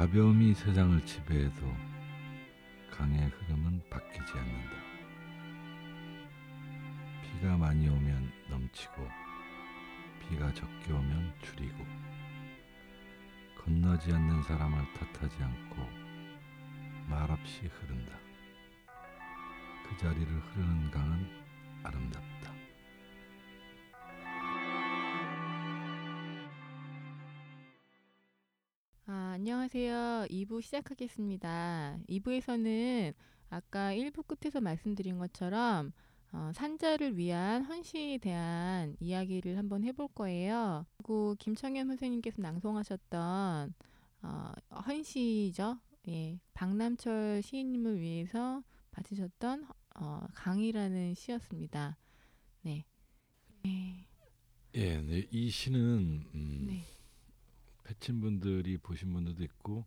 가벼움이 세상을 지배해도 강의 흐름은 바뀌지 않는다. 비가 많이 오면 넘치고 비가 적게 오면 줄이고 건너지 않는 사람을 탓하지 않고 말없이 흐른다. 그 자리를 흐르는 강은 아름답다. 안녕하세요. 2부 시작하겠습니다. 2부에서는 아까 1부 끝에서 말씀드린 것처럼 어, 산자를 위한 헌신에 대한 이야기를 한번 해볼 거예요. 그리고 김청현 선생님께서 낭송하셨던 어, 헌시죠. 예, 박남철 시인님을 위해서 바치셨던 어, 강이라는 시였습니다. 네. 네. 예, 네, 이 시는 음, 네. 패친 분들이 보신 분들도 있고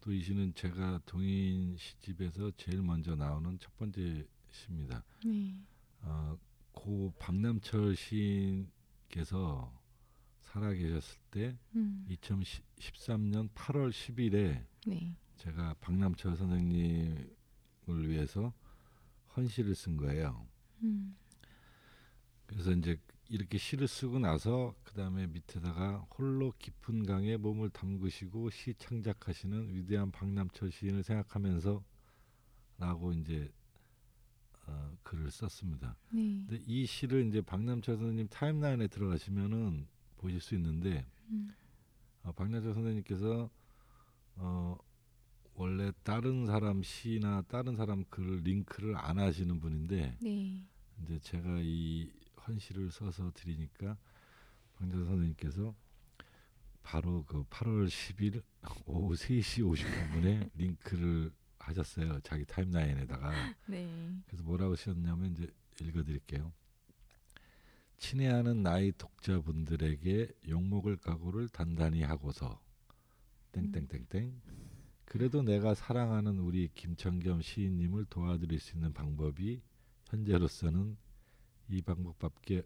또 이 시는 제가 동인 시집에서 제일 먼저 나오는 첫 번째 시입니다. 네. 어, 고 박남철 시인께서 살아계셨을 때 음, 2013년 8월 10일에 네. 제가 박남철 선생님을 위해서 헌시를 쓴 거예요. 음, 그래서 이제 이렇게 시를 쓰고 나서 그 다음에 밑에다가 홀로 깊은 강에 몸을 담그시고 시 창작하시는 위대한 박남철 시인을 생각하면서 라고 이제 어, 글을 썼습니다. 네. 근데 이 시를 이제 박남철 선생님 타임라인에 들어가시면은 보실 수 있는데 음, 어, 박남철 선생님께서 어, 원래 다른 사람 시나 다른 사람 글 링크를 안 하시는 분인데 네. 이제 제가 이 헌시를 써서 드리니까 박재선 선생님께서 바로 그 8월 10일 오후 3시 59분에 링크를 하셨어요. 자기 타임라인에다가. 네. 그래서 뭐라고 쓰셨냐면 이제 읽어 드릴게요. 친애하는 나의 독자분들에게 욕먹을 각오를 단단히 하고서 땡땡땡땡 그래도 내가 사랑하는 우리 김청겸 시인님을 도와드릴 수 있는 방법이 현재로서는 이 방법밖에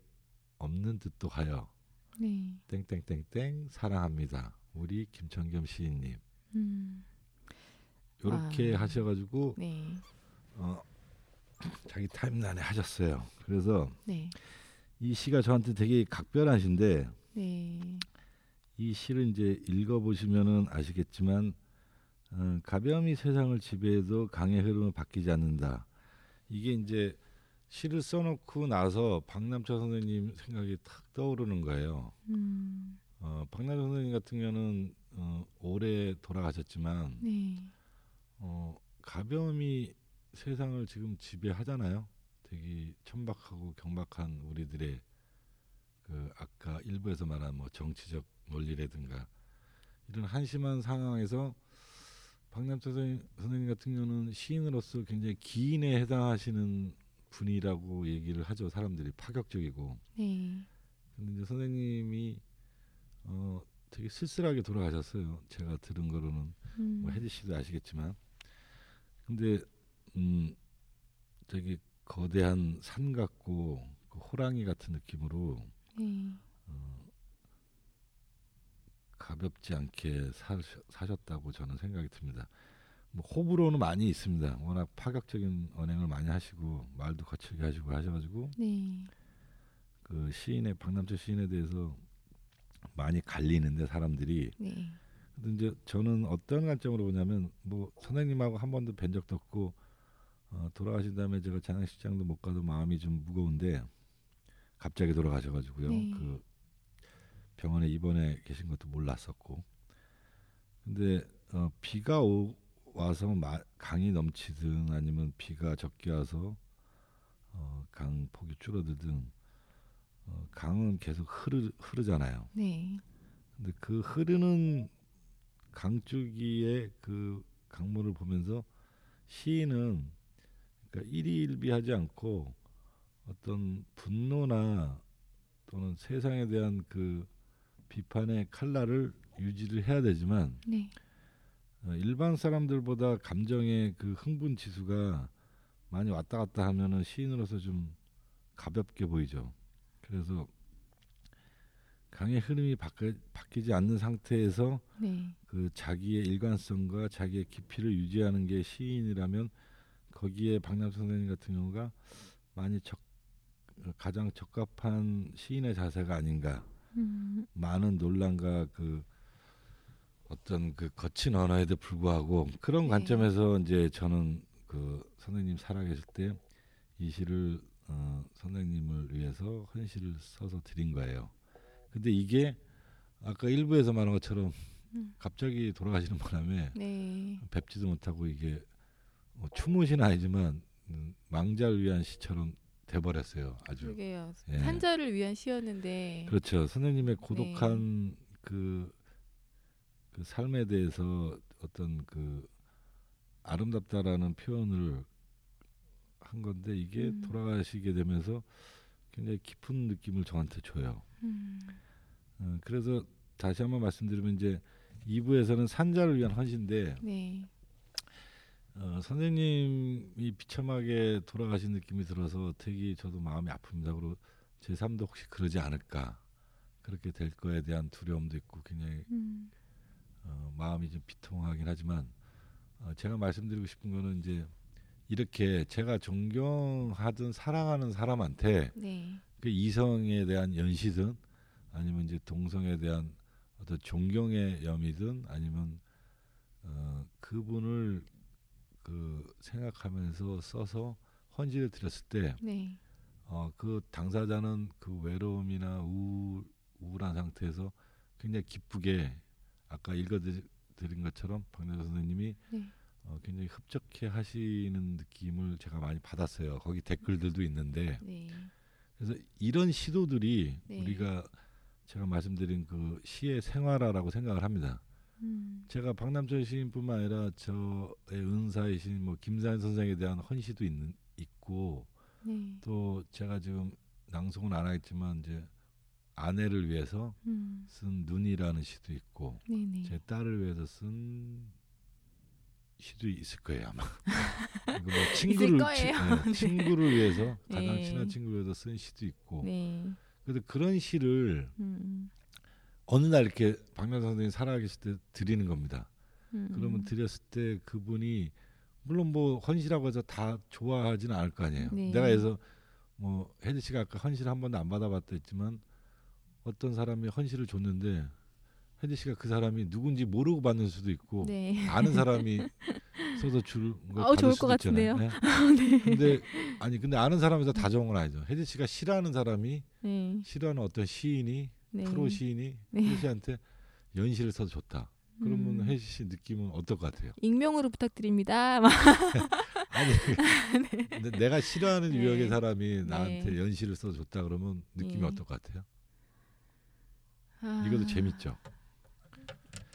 없는 듯도 하여 네. 땡땡땡땡 사랑합니다. 우리 김청겸 시인님 음, 이렇게 아. 하셔가지고 네. 어, 자기 타임라인에 하셨어요. 그래서 네. 이 시가 저한테 되게 각별한 시인데 네. 이 시를 이제 읽어보시면은 아시겠지만 어, 가벼움이 세상을 지배해도 강의 흐름은 바뀌지 않는다. 이게 이제 시를 써놓고 나서 박남철 선생님 생각이 탁 떠오르는 거예요. 음, 어, 박남철 선생님 같은 경우는 어, 올해 돌아가셨지만 네. 어, 가벼움이 세상을 지금 지배하잖아요. 되게 천박하고 경박한 우리들의 그 아까 일부에서 말한 뭐 정치적 논리라든가 이런 한심한 상황에서 박남철 선생님, 선생님 같은 경우는 시인으로서 굉장히 기인에 해당하시는 분이라고 얘기를 하죠. 사람들이 파격적이고. 네. 근데 이제 선생님이 어 되게 쓸쓸하게 돌아가셨어요. 제가 들은 거로는 음, 뭐 혜지 씨도 아시겠지만 근데 음 되게 거대한 산 같고 그 호랑이 같은 느낌으로 네. 가볍지 않게 사, 사셨다고 저는 생각이 듭니다. 뭐 호불호는 많이 있습니다. 워낙 파격적인 언행을 많이 하시고 말도 거칠게 하시고 하셔가지고 네. 그 시인의 박남철 시인에 대해서 많이 갈리는데 사람들이 네. 근데 이제 저는 어떤 관점으로 보냐면 뭐 선생님하고 한 번도 뵌 적도 없고 어, 돌아가신 다음에 제가 장례식장도 못 가도 마음이 좀 무거운데 갑자기 돌아가셔가지고요. 네. 그 병원에 입원해 계신 것도 몰랐었고 근데 어, 비가 오, 와서 마, 강이 넘치든 아니면 비가 적게 와서 어, 강 폭이 줄어들든 어, 강은 계속 흐르, 흐르잖아요. 네. 근데 그 흐르는 강줄기의 그 강물을 보면서 시인은 그러니까 일희일비하지 않고 어떤 분노나 또는 세상에 대한 그 비판의 칼날을 유지를 해야 되지만 네. 어, 일반 사람들보다 감정의 그 흥분 지수가 많이 왔다 갔다 하면은 시인으로서 좀 가볍게 보이죠. 그래서 강의 흐름이 바뀌, 바뀌지 않는 상태에서 네. 그 자기의 일관성과 자기의 깊이를 유지하는 게 시인이라면 거기에 박남 선생님 같은 경우가 많이 적, 가장 적합한 시인의 자세가 아닌가. 음, 많은 논란과 그 어떤 그 거친 언어에도 불구하고 그런 네. 관점에서 이제 저는 그 선생님 살아계실 때 이 시를 어, 선생님을 위해서 헌 시를 써서 드린 거예요. 근데 이게 아까 일부에서 말한 것처럼 음. 갑자기 돌아가시는 바람에 네. 뵙지도 못하고 이게 뭐 추모시는 아니지만 음, 망자를 위한 시처럼 돼버렸어요. 아주 그게요. 예. 산자를 위한 시였는데. 그렇죠. 선생님의 네. 고독한 그, 그 삶에 대해서 어떤 그 아름답다라는 표현을 한 건데 이게 음. 돌아가시게 되면서 굉장히 깊은 느낌을 저한테 줘요. 음, 어, 그래서 다시 한번 말씀드리면 이제 2부에서는 산자를 위한 헌신인데 네. 어, 선생님이 비참하게 돌아가신 느낌이 들어서 되게 저도 마음이 아픕니다. 그리고 제 삶도 혹시 그러지 않을까 그렇게 될 거에 대한 두려움도 있고 굉장히 음, 어, 마음이 좀 비통하긴 하지만 어, 제가 말씀드리고 싶은 거는 이제 이렇게 제가 존경하든 사랑하는 사람한테 네. 그 이성에 대한 연시든 아니면 이제 동성에 대한 어떤 존경의 염이든 아니면 어, 그분을 그 생각하면서 써서 헌지를 드렸을 때 네. 어, 그 당사자는 그 외로움이나 우울, 우울한 상태에서 굉장히 기쁘게 아까 읽어드린 것처럼 박래서 선생님이 네. 어, 굉장히 흡족해 하시는 느낌을 제가 많이 받았어요. 거기 댓글들도 있는데 네. 그래서 이런 시도들이 네. 우리가 제가 말씀드린 그 시의 생활화라고 생각을 합니다. 음, 제가 박남철 시인뿐만 아니라 저의 은사이신 뭐 김사현 선생에 대한 헌시도 있는 있고 네. 또 제가 지금 낭송은 안 하겠지만 이제 아내를 위해서 음, 쓴 눈이라는 시도 있고 네네. 제 딸을 위해서 쓴 시도 있을 거예요 아마. 뭐 친구를 거예요. 치- 네, 친구를 위해서 가장 네. 친한 친구를 위해서 쓴 시도 있고. 네. 그래서 그런 시를 음, 어느 날 이렇게 박명 선생님 살아계실 때 드리는 겁니다. 음, 그러면 드렸을 때 그분이 물론 뭐 헌시라고 해서 다 좋아하지는 않을 거 아니에요. 네. 내가 해서 뭐 혜지 씨가 아까 헌시를 한 번도 안 받아봤다 했지만 어떤 사람이 헌시를 줬는데 혜지 씨가 그 사람이 누군지 모르고 받는 수도 있고 네. 아는 사람이 써서 줄걸 아우, 받을 수도 것 있잖아요. 같은데요. 네. 근데 아니 근데 아는 사람에서 다 좋은 건 아니죠. 혜지 씨가 싫어하는 사람이 네. 싫어하는 어떤 시인이 네. 프로 시인이 네. 혜지 씨한테 연시를 써서 줬다. 그러면 음. 혜지 씨 느낌은 어떨 것 같아요? 익명으로 부탁드립니다. 막, 아니 근데 내가 싫어하는 네. 유형의 사람이 나한테 네. 연시를 써서 줬다 그러면 느낌이 네. 어떨 것 같아요? 아, 이것도 재밌죠.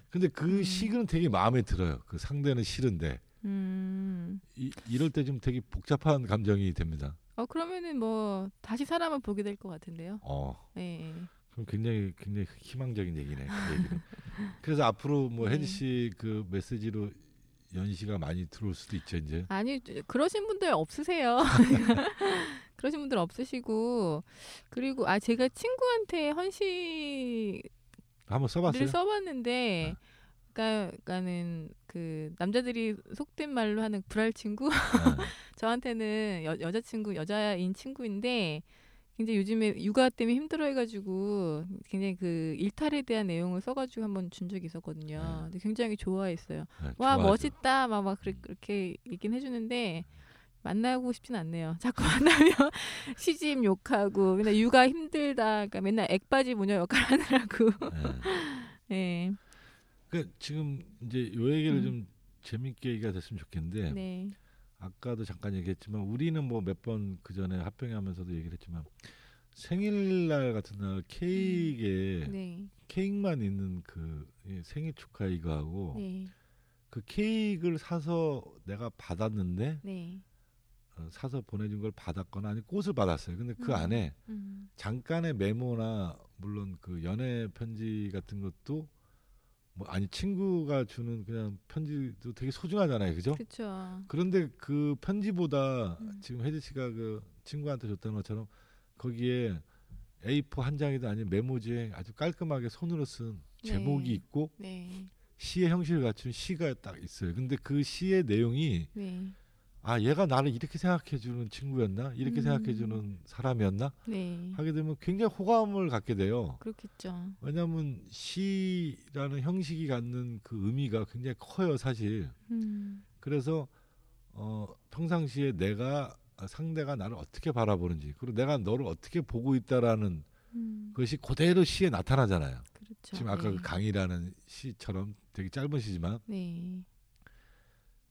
근데 그 음. 시는 되게 마음에 들어요. 그 상대는 싫은데 음. 이, 이럴 때 좀 되게 복잡한 감정이 됩니다. 어 그러면은 뭐 다시 사람을 보게 될 것 같은데요. 어, 네. 그럼 굉장히 굉장히 희망적인 얘기네. 그. 그래서 앞으로 뭐 네. 혜지 씨 그 메시지로 연시가 많이 들어올 수도 있죠 이제. 아니 그러신 분들 없으세요. 그러신 분들 없으시고 그리고 아 제가 친구한테 헌시를 한번 써봤어요? 써봤는데 그러니까 그러니까는 그 남자들이 속된 말로 하는 불알 친구 네. 저한테는 여, 여자친구 여자인 친구인데 굉장히 요즘에 육아 때문에 힘들어해가지고 굉장히 그 일탈에 대한 내용을 써가지고 한번 준 적이 있었거든요. 네. 근데 굉장히 좋아했어요. 네, 와 좋아하죠. 멋있다 막 막 그렇게, 그렇게 얘긴 해주는데 만나고 싶진 않네요. 자꾸 만나면 시집 욕하고 맨날 육아 힘들다. 그러니까 맨날 액바지 모녀 역할 하느라고. 네. 네. 그 지금 이제 요 얘기를 음. 좀 재밌게 얘기가 됐으면 좋겠는데 네. 아까도 잠깐 얘기했지만 우리는 뭐 몇 번 그 전에 합병하면서도 얘기를 했지만 생일날 같은 날 케이크에 네. 케이크만 있는 그이 생일 축하 이거하고 네. 그 케이크를 사서 내가 받았는데 네. 어, 사서 보내준 걸 받았거나 아니 꽃을 받았어요. 근데 그 음. 안에 음. 잠깐의 메모나 물론 그 연애 편지 같은 것도 뭐 아니 친구가 주는 그냥 편지도 되게 소중하잖아요, 그죠? 그렇죠. 그런데 그 편지보다 음. 지금 혜지 씨가 그 친구한테 줬다는 것처럼 거기에 A4 한 장이도 아닌 메모지에 아주 깔끔하게 손으로 쓴 제목이 네. 있고 네. 시의 형식을 갖춘 시가 딱 있어요. 근데 그 시의 내용이 네. 아 얘가 나를 이렇게 생각해 주는 친구였나 이렇게 음. 생각해 주는 사람이었나 네. 하게 되면 굉장히 호감을 갖게 돼요. 그렇겠죠. 왜냐하면 시라는 형식이 갖는 그 의미가 굉장히 커요 사실. 음. 그래서 어, 평상시에 내가 상대가 나를 어떻게 바라보는지 그리고 내가 너를 어떻게 보고 있다라는 음. 것이 그대로 시에 나타나잖아요. 그렇죠. 지금 아까 네. 그 강이라는 시처럼 되게 짧은 시지만 네.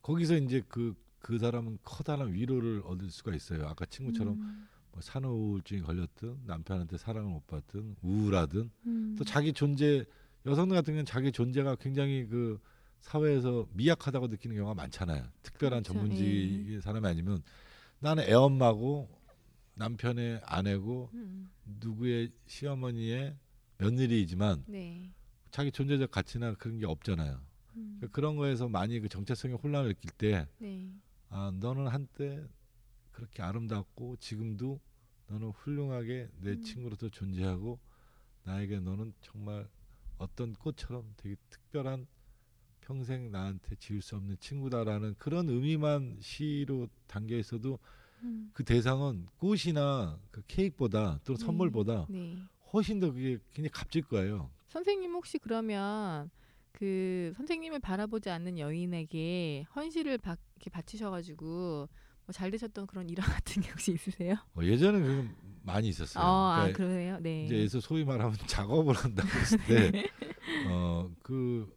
거기서 이제 그 그 사람은 커다란 위로를 얻을 수가 있어요. 아까 친구처럼 음. 뭐 산후우울증이 걸렸든 남편한테 사랑을 못 받든 우울하든 음. 또 자기 존재 여성들 같은 경우는 자기 존재가 굉장히 그 사회에서 미약하다고 느끼는 경우가 많잖아요. 특별한 그렇죠. 전문직의 사람이 아니면 나는 애엄마고 남편의 아내고 음. 누구의 시어머니의 며느리이지만 네. 자기 존재적 가치나 그런 게 없잖아요. 음. 그런 거에서 많이 그 정체성의 혼란을 느낄 때 네. 아, 너는 한때 그렇게 아름답고 지금도 너는 훌륭하게 내 음. 친구로서 존재하고 나에게 너는 정말 어떤 꽃처럼 되게 특별한 평생 나한테 지울 수 없는 친구다라는 그런 의미만 시로 담겨 있어도 음. 그 대상은 꽃이나 그 케이크보다 또는 네. 선물보다 네. 훨씬 더 그게 굉장히 값질 거예요. 선생님 혹시 그러면 그 선생님을 바라보지 않는 여인에게 헌신을 바, 이렇게 바치셔가지고 뭐 잘 되셨던 그런 일화 같은 게 혹시 있으세요? 어, 예전에 그런 많이 있었어요. 어, 아 그러니까 그러세요? 네. 이제 에서 소위 말하면 작업을 한다고 했을 때, 어, 그,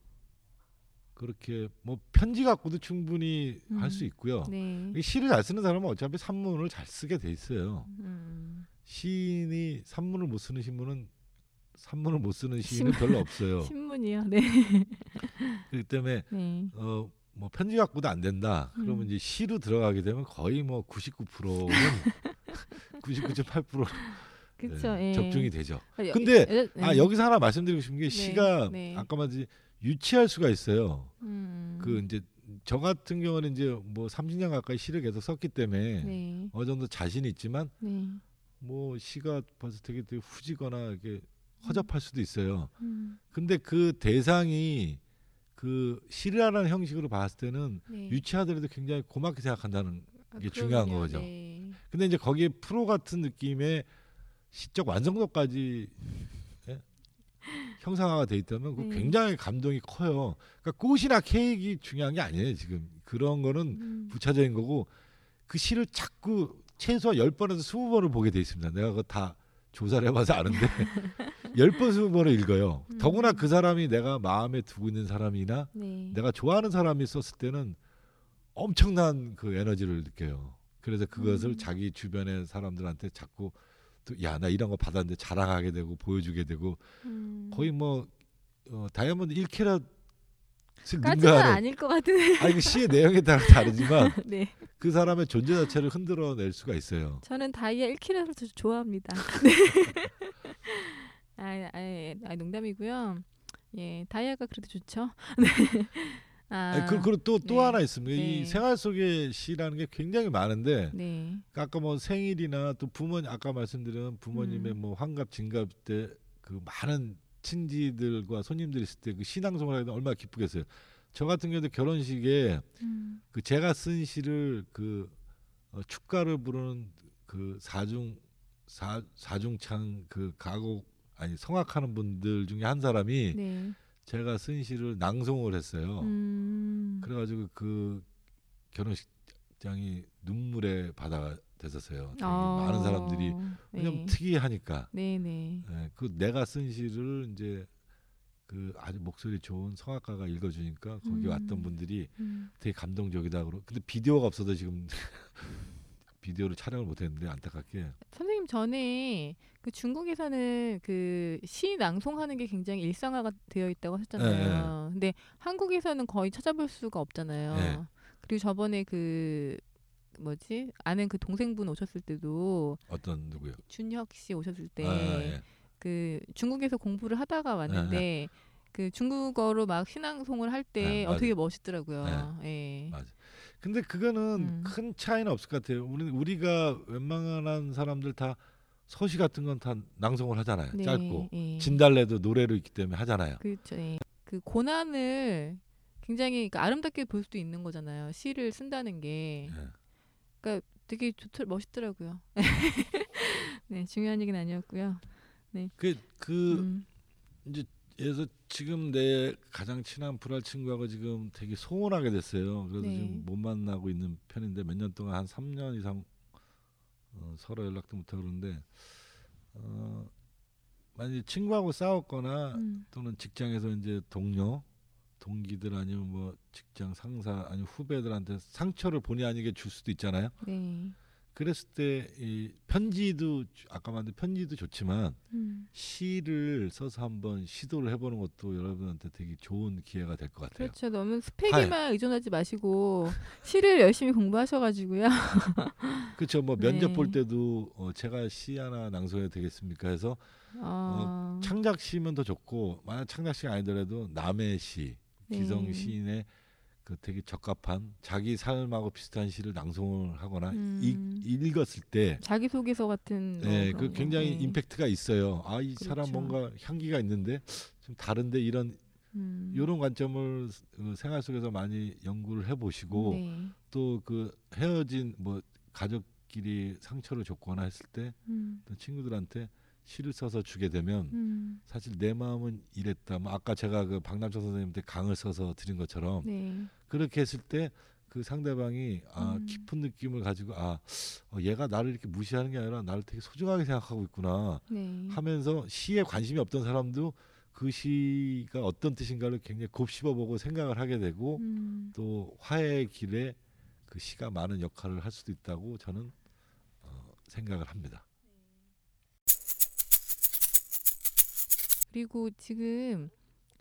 그렇게 뭐 편지 갖고도 충분히 할수 음. 있고요. 네. 이 시를 잘 쓰는 사람은 어차피 산문을 잘 쓰게 돼 있어요. 음. 시인이 산문을 못 쓰는 신문은 산문을 못 쓰는 시인은 별로 없어요. 신문이요. 네. 그렇기 때문에 네. 어, 뭐 편지 갖고도 안 된다. 그러면 음. 이제 시로 들어가게 되면 거의 뭐 99%는 99.8% 그렇죠. 네, 예. 적중이 되죠. 아, 여- 근데 아 네. 여기서 하나 말씀드리고 싶은 게 네, 시가 네. 아까 말했지 유치할 수가 있어요. 음. 그 이제 저 같은 경우는 이제 뭐 30년 가까이 시를 계속 썼기 때문에 네. 어느 정도 자신이 있지만 네. 뭐 시가 벌써 되게, 되게 후지거나 이렇게 허접할 수도 있어요. 음. 근데 그 대상이 그 시라는 형식으로 봤을 때는 네. 유치하더라도 굉장히 고맙게 생각한다는 아, 이게 중요한 그럼요. 거죠. 네. 근데 이제 거기에 프로 같은 느낌의 시적 완성도까지 예? 형상화가 돼 있다면 그 네. 굉장히 감동이 커요. 그러니까 꽃이나 케이크 중요한 게 아니에요. 지금 그런 거는 음. 부차적인 거고 그 시를 자꾸 최소한 10번에서 20번을 보게 돼 있습니다. 내가 그거 다 조사를 해봐서 아는데 10번, 20번을 읽어요. 음. 더구나 그 사람이 내가 마음에 두고 있는 사람이나 네. 내가 좋아하는 사람이 썼을 때는 엄청난 그 에너지를 느껴요. 그래서 그것을 음. 자기 주변의 사람들한테 자꾸 야 나 이런 거 받았는데 자랑하게 되고 보여주게 되고 음. 거의 뭐 어, 다이아몬드 1캐럿을 까지는 아닐 것 같은데. 아니 그 시의 내용에 따라 다르지만 네. 그 사람의 존재 자체를 흔들어낼 수가 있어요. 저는 다이아 1킬을 좋아합니다. 네. 아, 아, 예. 아, 농담이고요. 예, 다이아가 그래도 좋죠. 네. 아, 그, 그리고 또또 네. 하나 있습니다. 네. 이 생활 속의 시라는 게 굉장히 많은데 네. 아까 뭐 생일이나 또 부모님 아까 말씀드린 부모님의 음. 뭐 환갑 진갑 때 그 많은 친지들과 손님들이 있을 때그 시낭송을 하게 되면 얼마나 기쁘겠어요. 저 같은 경우도 결혼식에 음. 그 제가 쓴 시를 그 어, 축가를 부르는 그 사중 사 사중창 그 가곡 아니 성악하는 분들 중에 한 사람이 네. 제가 쓴 시를 낭송을 했어요. 음. 그래가지고 그 결혼식장이 눈물의 바다가 됐었어요. 아, 많은 사람들이 왜냐면 네. 특이하니까. 네, 네. 예, 그 내가 쓴 시를 이제 그 아주 목소리 좋은 성악가가 읽어주니까 거기 음. 왔던 분들이 음. 되게 감동적이다 그러. 근데 비디오가 없어서 지금 비디오를 촬영을 못했는데 안타깝게. 선생님 전에 그 중국에서는 그 시 낭송하는 게 굉장히 일상화가 되어 있다고 하셨잖아요. 근데 한국에서는 거의 찾아볼 수가 없잖아요. 네. 그리고 저번에 그 뭐지 아는 그 동생분 오셨을 때도 어떤 누구요? 준혁 씨 오셨을 때 아, 예. 그 중국에서 공부를 하다가 왔는데 그 중국어로 막 신앙송을 할때 네, 어. 되게 멋있더라고요. 예. 맞아. 근데 그거는 음. 큰 차이는 없을 것 같아요. 우리 우리가 웬만한 사람들 다 서시 같은 건 다 낭송을 하잖아요. 네, 짧고 예. 진달래도 노래로 있기 때문에 하잖아요. 그렇죠. 예. 그 고난을 굉장히 그러니까 아름답게 볼 수도 있는 거잖아요. 시를 쓴다는 게 예. 되게 좋더 멋있더라고요. 네, 중요한 얘기는 아니었고요. 그, 그 음, 이제 그래서 지금 내 가장 친한 불알 친구하고 지금 되게 소원하게 됐어요. 그래서 네. 지금 못 만나고 있는 편인데 몇 년 동안 한 3년 이상 어, 서로 연락도 못 하고 그러는데 어, 만약 친구하고 싸웠거나 음, 또는 직장에서 이제 동료, 동기들 아니면 뭐 직장 상사 아니면 후배들한테 상처를 본의 아니게 줄 수도 있잖아요. 네. 그랬을 때 이 편지도 아까 말한 편지도 좋지만 음, 시를 써서 한번 시도를 해보는 것도 여러분한테 되게 좋은 기회가 될 것 같아요. 그렇죠. 너무 스펙에만 의존하지 마시고 시를 열심히 공부하셔가지고요. 그렇죠. 뭐 면접 네. 볼 때도 어, 제가 시 하나 낭송해도 되겠습니까 해서 어, 창작 시면 더 좋고 만약 창작 시가 아니더라도 남의 시, 네. 기성 시인의 그 되게 적합한 자기 삶하고 비슷한 시를 낭송을 하거나 음. 읽, 읽었을 때 자기 소개서 같은 뭐 네, 그 거. 굉장히 네. 임팩트가 있어요. 아, 이 사람 그렇죠. 뭔가 향기가 있는데 좀 다른데 이런 음, 이런 관점을 어, 생활 속에서 많이 연구를 해 보시고 네. 또그 헤어진 뭐 가족끼리 상처를 줬거나 했을 때 음, 또 친구들한테 시를 써서 주게 되면 음, 사실 내 마음은 이랬다. 뭐 아까 제가 그 박남철 선생님한테 강을 써서 드린 것처럼 네. 그렇게 했을 때 그 상대방이 아 음. 깊은 느낌을 가지고 아 어, 얘가 나를 이렇게 무시하는 게 아니라 나를 되게 소중하게 생각하고 있구나 네. 하면서 시에 관심이 없던 사람도 그 시가 어떤 뜻인가를 굉장히 곱씹어보고 생각을 하게 되고 음, 또 화해의 길에 그 시가 많은 역할을 할 수도 있다고 저는 어, 생각을 합니다. 그리고 지금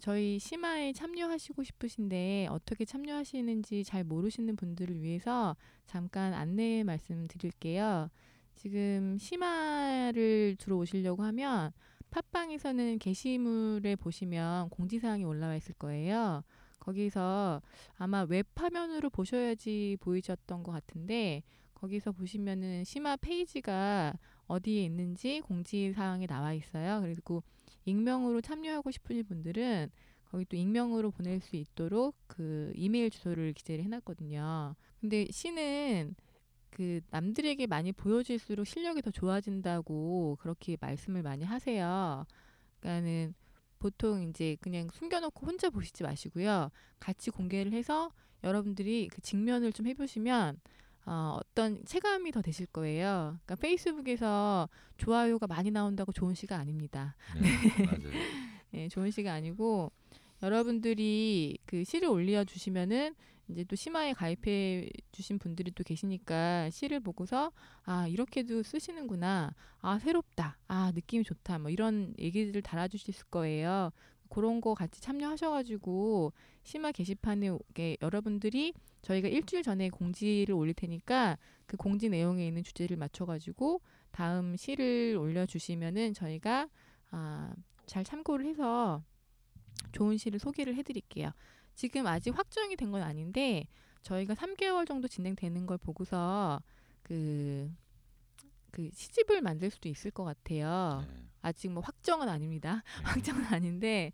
저희 심화에 참여하시고 싶으신데 어떻게 참여하시는지 잘 모르시는 분들을 위해서 잠깐 안내 말씀 드릴게요. 지금 심화를 들어오시려고 하면 팟빵에서는 게시물에 보시면 공지사항이 올라와 있을 거예요. 거기서 아마 웹 화면으로 보셔야지 보이셨던 것 같은데 거기서 보시면은 심화 페이지가 어디에 있는지 공지사항이 나와 있어요. 그리고 익명으로 참여하고 싶으신 분들은 거기 또 익명으로 보낼 수 있도록 그 이메일 주소를 기재를 해놨거든요. 근데 시는 그 남들에게 많이 보여질수록 실력이 더 좋아진다고 그렇게 말씀을 많이 하세요. 그러니까는 보통 이제 그냥 숨겨놓고 혼자 보시지 마시고요. 같이 공개를 해서 여러분들이 그 직면을 좀 해보시면 어, 어떤 체감이 더 되실 거예요. 그러니까 페이스북에서 좋아요가 많이 나온다고 좋은 시가 아닙니다. 네, 맞아요. 예, 좋은 시가 아니고 여러분들이 그 시를 올려 주시면은 이제 또 심화에 가입해 주신 분들이 또 계시니까 시를 보고서 아 이렇게도 쓰시는구나 아 새롭다 아 느낌이 좋다 뭐 이런 얘기들을 달아주실 거예요 그런 거 같이 참여하셔가지고 심화 게시판에 여러분들이 저희가 일주일 전에 공지를 올릴 테니까 그 공지 내용에 있는 주제를 맞춰가지고 다음 시를 올려주시면은 저희가 아, 잘 참고를 해서 좋은 시를 소개를 해드릴게요. 지금 아직 확정이 된 건 아닌데 저희가 3개월 정도 진행되는 걸 보고서 그, 그 시집을 만들 수도 있을 것 같아요. 네. 아직 뭐 확정은 아닙니다. 네. 확정은 아닌데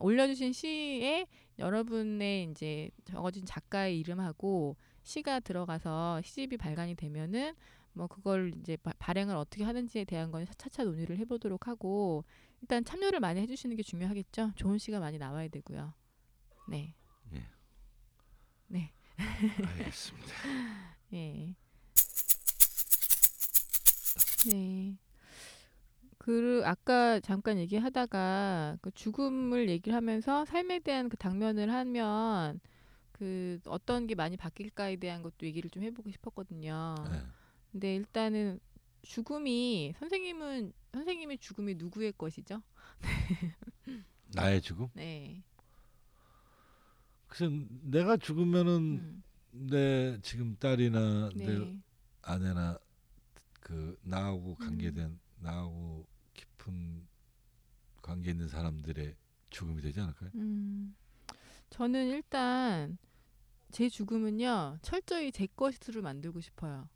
올려주신 시에 여러분의 이제 적어진 작가의 이름하고 시가 들어가서 시집이 발간이 되면은 뭐 그걸 이제 바- 발행을 어떻게 하는지에 대한 건 차차 논의를 해보도록 하고 일단 참여를 많이 해주시는 게 중요하겠죠. 좋은 시가 많이 나와야 되고요. 네, 예. 네. 알겠습니다. 예. 네. 그 아까 잠깐 얘기하다가 그 죽음을 얘기를 하면서 삶에 대한 그 당면을 하면 그 어떤 게 많이 바뀔까에 대한 것도 얘기를 좀 해보고 싶었거든요. 네. 근데 일단은 죽음이 선생님은 선생님의 죽음이 누구의 것이죠? 나의 죽음. 네. 그래서 내가 죽으면은 음, 내 지금 딸이나 내 네. 아내나 그 나하고 음. 관계된 나하고 깊은 관계 있는 사람들의 죽음이 되지 않을까요? 음, 저는 일단 제 죽음은요 철저히 제 것으로 만들고 싶어요.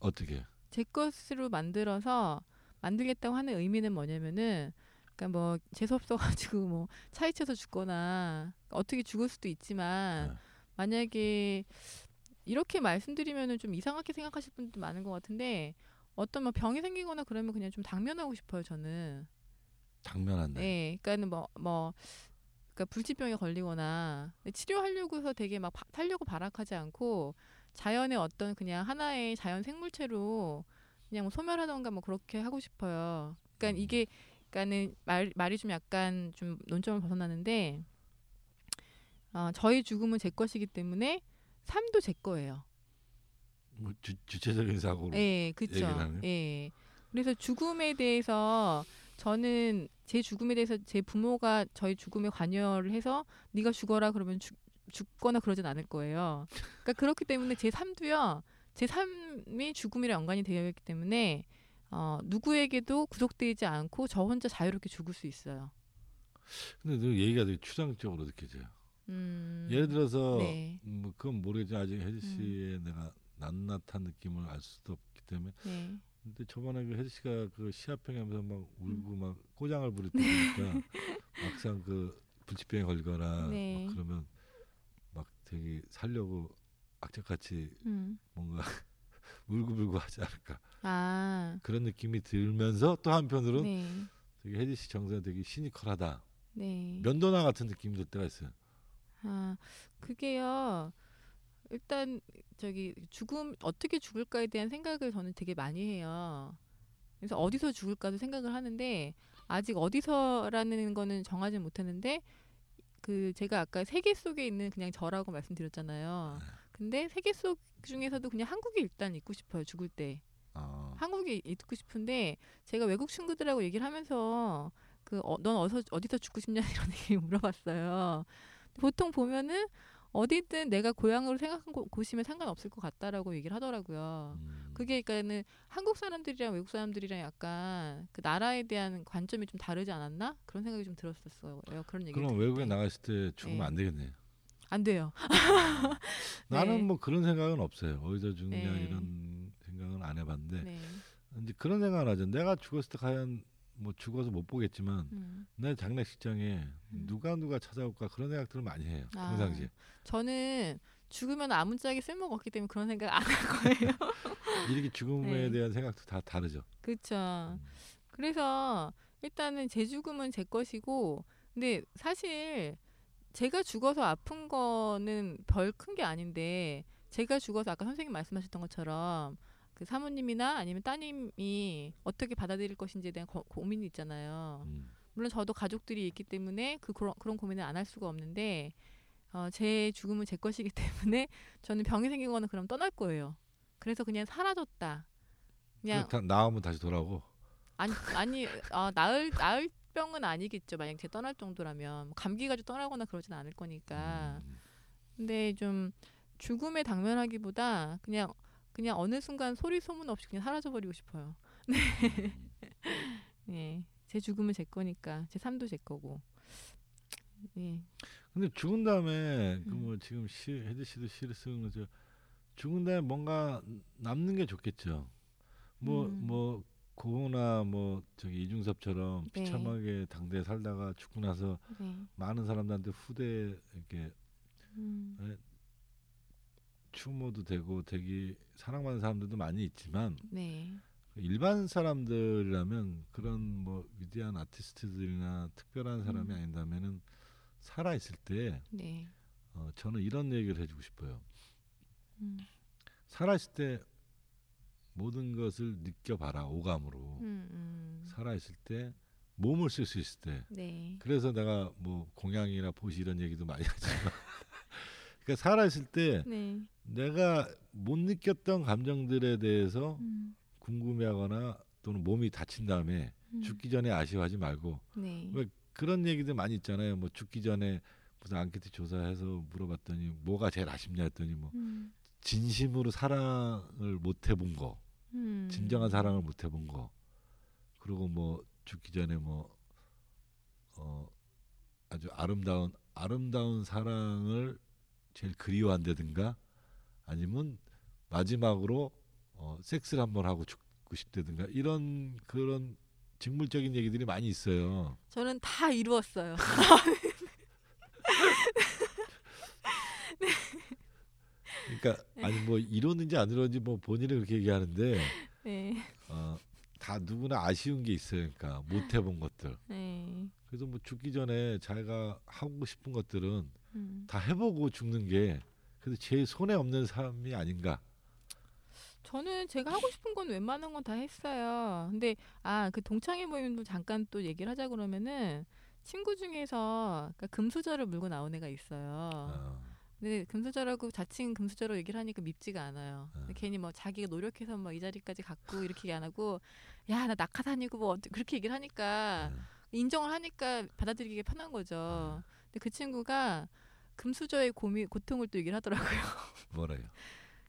어떻게? 제 것으로 만들어서 만들겠다고 하는 의미는 뭐냐면은 그러니까 뭐 재수 없어가지고 뭐 차에 쳐서 죽거나 어떻게 죽을 수도 있지만 네. 만약에 이렇게 말씀드리면은 좀 이상하게 생각하실 분도 많은 것 같은데 어떤 뭐 병이 생기거나 그러면 그냥 좀 당면하고 싶어요 저는. 당면한다. 네, 그러니까는 뭐뭐 그러니까 불치병에 걸리거나 치료하려고 해서 되게 막 바- 살려고 발악하지 않고 자연의 어떤 그냥 하나의 자연 생물체로 그냥 뭐 소멸하던가 뭐 그렇게 하고 싶어요. 그러니까 음. 이게 그러니까는 말 말이 좀 약간 좀 논점을 벗어나는데 어, 저희 죽음은 제 것이기 때문에 삶도 제 거예요. 뭐 주, 주체적인 사고로. 예, 그렇죠. 예. 그래서 죽음에 대해서 저는 제 죽음에 대해서 제 부모가 저희 죽음에 관여를 해서 네가 죽어라 그러면 죽, 죽거나 그러진 않을 거예요. 그러니까 그렇기 때문에 제 삶도요. 제 삶이 죽음이랑 연관이 되어 있기 때문에 어, 누구에게도 구속되지 않고 저 혼자 자유롭게 죽을 수 있어요. 근데 너 얘기가 되게 추상적으로 느껴져요. 음, 예를 들어서 네, 뭐 그건 모르겠지만 아직 혜지 씨의 내가 낱낱한 느낌을 알 수도 없기 때문에 네, 근데 저번에 그 혜지 씨가 그 시합평하면서 막 음. 울고 막 꼬장을 부릴 때 보니까 막상 그 불치병에 걸거나 네. 막 그러면 막 되게 살려고 악착같이 음, 뭔가 울고불고 하지 않을까. 아, 그런 느낌이 들면서 또 한편으로는 네, 되게 혜지 씨 정서가 되게 시니컬하다. 네. 면도나 같은 느낌이 들 때가 있어요. 아, 그게요. 일단 저기 죽음 어떻게 죽을까에 대한 생각을 저는 되게 많이 해요. 그래서 어디서 죽을까도 생각을 하는데 아직 어디서라는 거는 정하지 못했는데 그 제가 아까 세계 속에 있는 그냥 저라고 말씀드렸잖아요. 근데 세계 속 중에서도 그냥 한국에 일단 있고 싶어요. 죽을 때. 아, 한국에 있고 싶은데 제가 외국 친구들하고 얘기를 하면서 그넌 어서 어디서 죽고 싶냐 이런 얘기 물어봤어요. 보통 보면은 어디든 내가 고향으로 생각한 곳- 곳이면 상관없을 것 같다라고 얘기를 하더라고요. 음. 그게 그러니까는 한국 사람들이랑 외국 사람들이랑 약간 그 나라에 대한 관점이 좀 다르지 않았나 그런 생각이 좀 들었었어요. 그런 얘기. 그럼 외국에 나갔을 때 죽으면 네. 안 되겠네요. 안 돼요. 나는 네. 뭐 그런 생각은 없어요. 어디서 죽느냐 네. 이런 생각은 안 해봤는데 네. 이제 그런 생각은 하죠. 내가 죽었을 때 과연 뭐 죽어서 못 보겠지만 음. 내 장례식장에 음. 누가 누가 찾아올까 그런 생각들을 많이 해요. 아. 평상시에 저는 죽으면 아무짝에 쓸모가 없기 때문에 그런 생각 안 할 거예요. 이렇게 죽음에 네. 대한 생각도 다 다르죠. 그렇죠. 음. 그래서 일단은 제 죽음은 제 것이고 근데 사실 제가 죽어서 아픈 거는 별 큰 게 아닌데 제가 죽어서 아까 선생님 말씀하셨던 것처럼 그 사모님이나 아니면 따님이 어떻게 받아들일 것인지에 대한 고, 고민이 있잖아요. 음. 물론 저도 가족들이 있기 때문에 그 그런, 그런 고민을 안 할 수가 없는데 어, 제 죽음은 제 것이기 때문에 저는 병이 생기거나 그럼 떠날 거예요. 그래서 그냥 사라졌다. 그냥 다 나오면 다시 돌아오고 아니 아니 아 나을 나을 병은 아니겠죠. 만약 제 떠날 정도라면 뭐 감기 가지고 떠나거나 그러진 않을 거니까. 음. 근데 좀 죽음에 당면하기보다 그냥 그냥 어느 순간 소리 소문 없이 그냥 사라져 버리고 싶어요. 음. 예. 제 죽음은 제 거니까 제 삶도 제 거고. 예. 근데 죽은 다음에 그 음. 뭐 지금 시 혜지 씨도 시를 쓰는 거죠. 죽은 다음에 뭔가 남는 게 좋겠죠. 뭐뭐 음. 고흐나 뭐 저기 이중섭처럼 네. 비참하게 당대에 살다가 죽고 나서 네. 많은 사람들한테 후대 이렇게 음. 추모도 되고 되게 사랑받는 사람들도 많이 있지만 네. 일반 사람들이라면 그런 뭐 위대한 아티스트들이나 특별한 사람이 음. 아닌다면은 살아 있을 때 네. 어, 저는 이런 얘기를 해주고 싶어요. 음. 살아 있을 때 모든 것을 느껴봐라 오감으로 음. 음. 살아 있을 때 몸을 쓸 수 있을 때 네. 그래서 내가 뭐 공양이나 보시 이런 얘기도 많이 하지만 그러니까 살아 있을 때 네. 내가 못 느꼈던 감정들에 대해서 음. 궁금해하거나 또는 몸이 다친 다음에 음. 죽기 전에 아쉬워하지 말고 네. 왜 그런 얘기들 많이 있잖아요. 뭐 죽기 전에 무슨 앙케이트 조사해서 물어봤더니 뭐가 제일 아쉽냐 했더니 뭐 음. 진심으로 사랑을 못 해본 거, 음. 진정한 사랑을 못 해본 거, 그리고 뭐 죽기 전에 뭐 어, 아주 아름다운 아름다운 사랑을 제일 그리워한다든가 아니면 마지막으로 어, 섹스를 한번 하고 죽고 싶다든가 이런 그런 직물적인 얘기들이 많이 있어요. 저는 다 이루었어요. 그러니까 아니 뭐 이러는지 안 이러는지 뭐 본인은 그렇게 얘기하는데 네. 어, 다 누구나 아쉬운 게 있어요. 그러니까 못 해본 것들. 네. 그래서 뭐 죽기 전에 자기가 하고 싶은 것들은 음. 다 해보고 죽는 게 그래도 제일 손해 없는 삶이 아닌가. 저는 제가 하고 싶은 건 웬만한 건 다 했어요. 근데 아 그 동창회 모임도 잠깐 또 얘기를 하자 그러면은 친구 중에서 그러니까 금수저를 물고 나온 애가 있어요. 어, 근데 금수저라고 자칭 금수저로 얘기를 하니까 밉지가 않아요. 어. 괜히 뭐 자기가 노력해서 뭐이 자리까지 갔고 이렇게 안 하고 야 나 낙하산이고 뭐 그렇게 얘기를 하니까 어, 인정을 하니까 받아들이기 편한 거죠. 근데 그 친구가 금수저의 고미 고통을 또 얘기를 하더라고요. 뭐래요?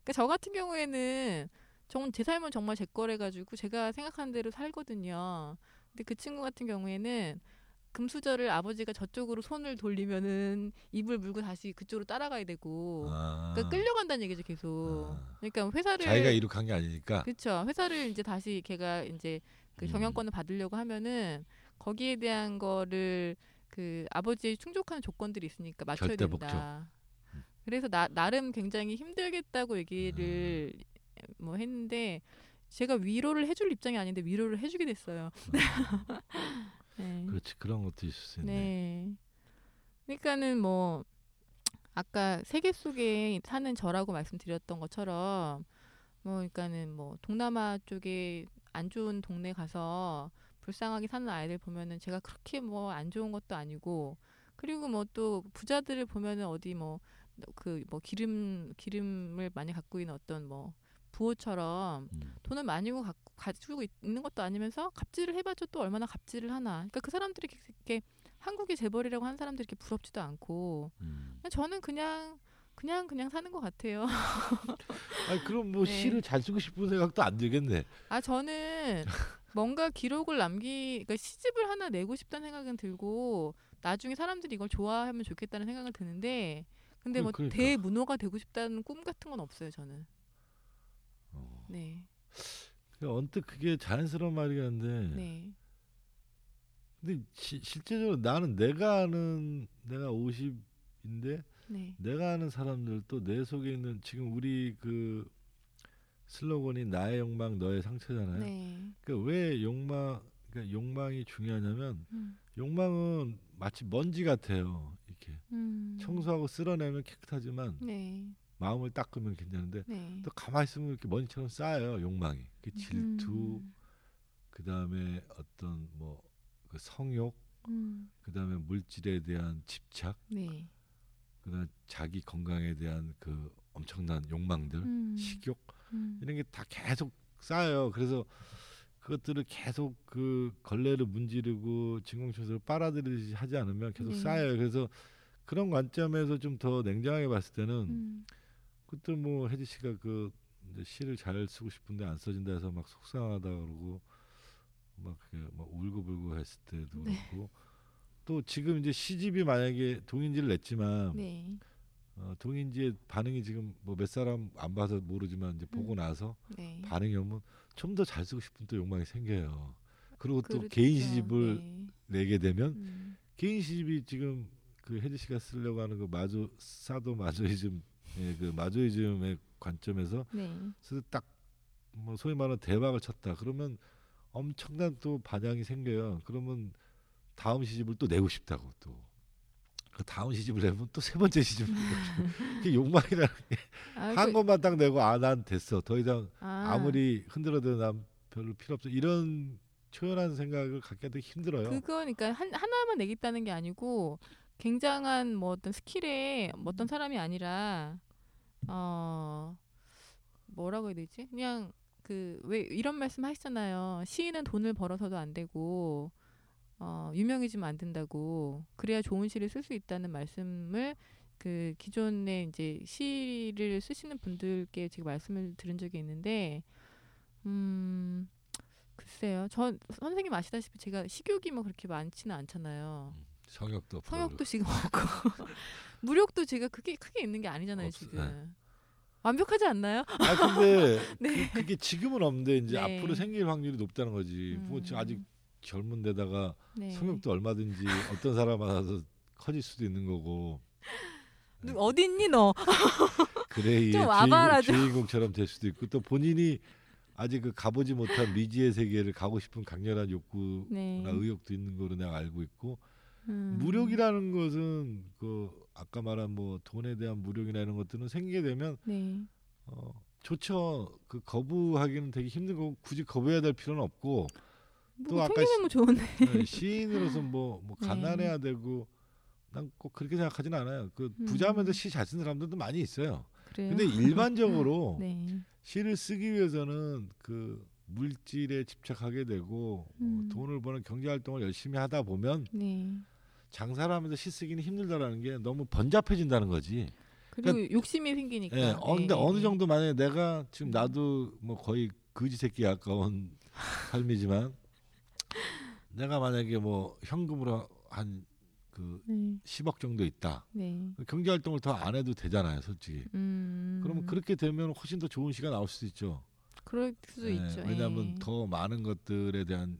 그러니까 저 같은 경우에는 정, 제 삶은 정말 제 거래가지고 제가 생각하는 대로 살거든요. 근데 그 친구 같은 경우에는 금수저를 아버지가 저쪽으로 손을 돌리면은 입을 물고 다시 그쪽으로 따라가야 되고 아, 그러니까 끌려간다는 얘기죠 계속. 아. 그러니까 회사를 자기가 이룩한 게 아니니까. 그렇죠. 회사를 이제 다시 걔가 이제 그 음. 경영권을 받으려고 하면은 거기에 대한 거를 그 아버지의 충족하는 조건들이 있으니까 맞춰야 된다. 음. 그래서 나 나름 굉장히 힘들겠다고 얘기를 음. 뭐 했는데 제가 위로를 해줄 입장이 아닌데 위로를 해주게 됐어요. 네. 그렇지 그런 것도 있을 수 있네. 네. 그러니까는 뭐 아까 세계 속에 사는 저라고 말씀드렸던 것처럼 뭐 그러니까는 뭐 동남아 쪽에 안 좋은 동네 가서 불쌍하게 사는 아이들 보면은 제가 그렇게 뭐 안 좋은 것도 아니고 그리고 뭐 또 부자들을 보면은 어디 뭐 그뭐 기름 기름을 많이 갖고 있는 어떤 뭐 부호처럼 음. 돈을 많이 갖고 가지고 있- 있는 것도 아니면서 갑질을 해봤자 또 얼마나 갑질을 하나. 그러니까 그 사람들이 이렇게, 이렇게 한국의 재벌이라고 한 사람들이 이렇게 부럽지도 않고 음. 저는 그냥 그냥 그냥 사는 것 같아요. 아니 그럼 뭐 네. 시를 잘 쓰고 싶은 생각도 안 들겠네. 아 저는 뭔가 기록을 남기, 그러니까 시집을 하나 내고 싶다는 생각은 들고 나중에 사람들이 이걸 좋아하면 좋겠다는 생각은 드는데 근데 그- 뭐 그러니까. 대문호가 되고 싶다는 꿈 같은 건 없어요 저는. 어. 네, 그러니까 언뜻 그게 자연스러운 말이긴 한데 네, 근데 시, 실제적으로 나는 내가 아는 내가 50인데 네, 내가 아는 사람들 또내 속에 있는 지금 우리 그 슬로건이 나의 욕망 너의 상처잖아요. 네. 그러니까 왜 욕망 그러니까 욕망이 중요하냐면 음, 욕망은 마치 먼지 같아요. 이렇게 음. 청소하고 쓸어내면 깨끗하지만 네, 마음을 닦으면 괜찮은데 네. 또 가만히 있으면 이렇게 먼지처럼 쌓여요 욕망이 그 질투 음, 그 다음에 어떤 뭐 그 성욕 음, 그다음에 물질에 대한 집착 네. 그다음 자기 건강에 대한 그 엄청난 욕망들 음, 식욕 음, 이런 게 다 계속 쌓여요. 그래서 그것들을 계속 그 걸레를 문지르고 진공청소를 빨아들이듯이 하지 않으면 계속 네. 쌓여요. 그래서 그런 관점에서 좀 더 냉정하게 봤을 때는 음, 그때 뭐 혜지 씨가 그 이제 시를 잘 쓰고 싶은데 안 써진다 해서 막 속상하다 그러고 막, 그막 울고불고 했을 때도 네. 그렇고 또 지금 이제 시집이 만약에 동인지를 냈지만 네, 어, 동인지의 반응이 지금 뭐 몇 사람 안 봐서 모르지만 이제 보고 음. 나서 네. 반응이 오면 좀 더 잘 쓰고 싶은 또 욕망이 생겨요. 그리고 또 그렇죠. 개인 시집을 네. 내게 되면 음, 개인 시집이 지금 그 혜지 씨가 쓰려고 하는 그 마조 사도 마조이즘 예, 그 마조이즘의 관점에서 네. 그래서 딱뭐 소위 말하는 대박을 쳤다. 그러면 엄청난 또 반향이 생겨요. 그러면 다음 시집을 또 내고 싶다고 또. 그 다음 시집을 내면 또 세 번째 시집을 내고 욕망이라는 아, 한 그- 것만 딱 내고 아 난 됐어. 더 이상 아, 아무리 흔들어도 난 별로 필요 없어. 이런 초연한 생각을 갖게 되게 힘들어요. 그거니까 한 하나만 내겠다는 게 아니고 굉장한 뭐 어떤 스킬에 뭐 어떤 사람이 아니라 어 뭐라고 해야 되지? 그냥 그 왜 이런 말씀 하시잖아요. 시인은 돈을 벌어서도 안 되고 어 유명해지면 안 된다고 그래야 좋은 시를 쓸 수 있다는 말씀을 그 기존에 이제 시를 쓰시는 분들께 제가 말씀을 들은 적이 있는데 음 글쎄요. 전 선생님 아시다시피 제가 식욕이 뭐 그렇게 많지는 않잖아요. 성욕도 없고 성욕도 지금 없고 무력도 제가 그게 크게 있는 게 아니잖아요 없- 지금. 네. 완벽하지 않나요? 아 근데 네. 그, 게 지금은 없는데 이제 네. 앞으로 생길 확률이 높다는 거지. 뭐 지금 음. 아직 젊은 데다가 네. 성욕도 얼마든지 어떤 사람 만나서 커질 수도 있는 거고. 누- 어디 있니 너? 그레이의 좀 주인공, 와봐라, 좀. 주인공처럼 될 수도 있고 또 본인이 아직 그 가보지 못한 미지의 세계를 가고 싶은 강렬한 욕구나 네. 의욕도 있는 거로 내가 알고 있고 음. 무력이라는 것은 그 아까 말한 뭐 돈에 대한 무력이나 이런 것들은 생기게 되면 네. 어 좋죠. 그 거부하기는 되게 힘든 거고 굳이 거부해야 될 필요는 없고 또뭐 아까 생기면 뭐 좋은데. 네, 시인으로서 뭐, 뭐 네. 가난해야 되고 난 꼭 그렇게 생각하진 않아요. 그 음. 부자면서 시 잘 쓰는 사람들도 많이 있어요. 그래요. 근데 일반적으로 네. 시를 쓰기 위해서는 그 물질에 집착하게 되고 어, 음. 돈을 버는 경제 활동을 열심히 하다 보면 네. 장사를 하면서 시 쓰기는 힘들다라는 게 너무 번잡해진다는 거지. 그리고 욕심이 생기니까. 예, 어, 근데 네. 어느 정도 만약에 내가 지금 음. 나도 뭐 거의 거지 새끼에 가까운 삶이지만 내가 만약에 뭐 현금으로 한 그 네. 10억 정도 있다. 네. 경제 활동을 더 안 해도 되잖아요, 솔직히. 음. 그러면 그렇게 되면 훨씬 더 좋은 시가 나올 수도 있죠. 그럴 수도 예, 있죠. 왜냐하면 예. 더 많은 것들에 대한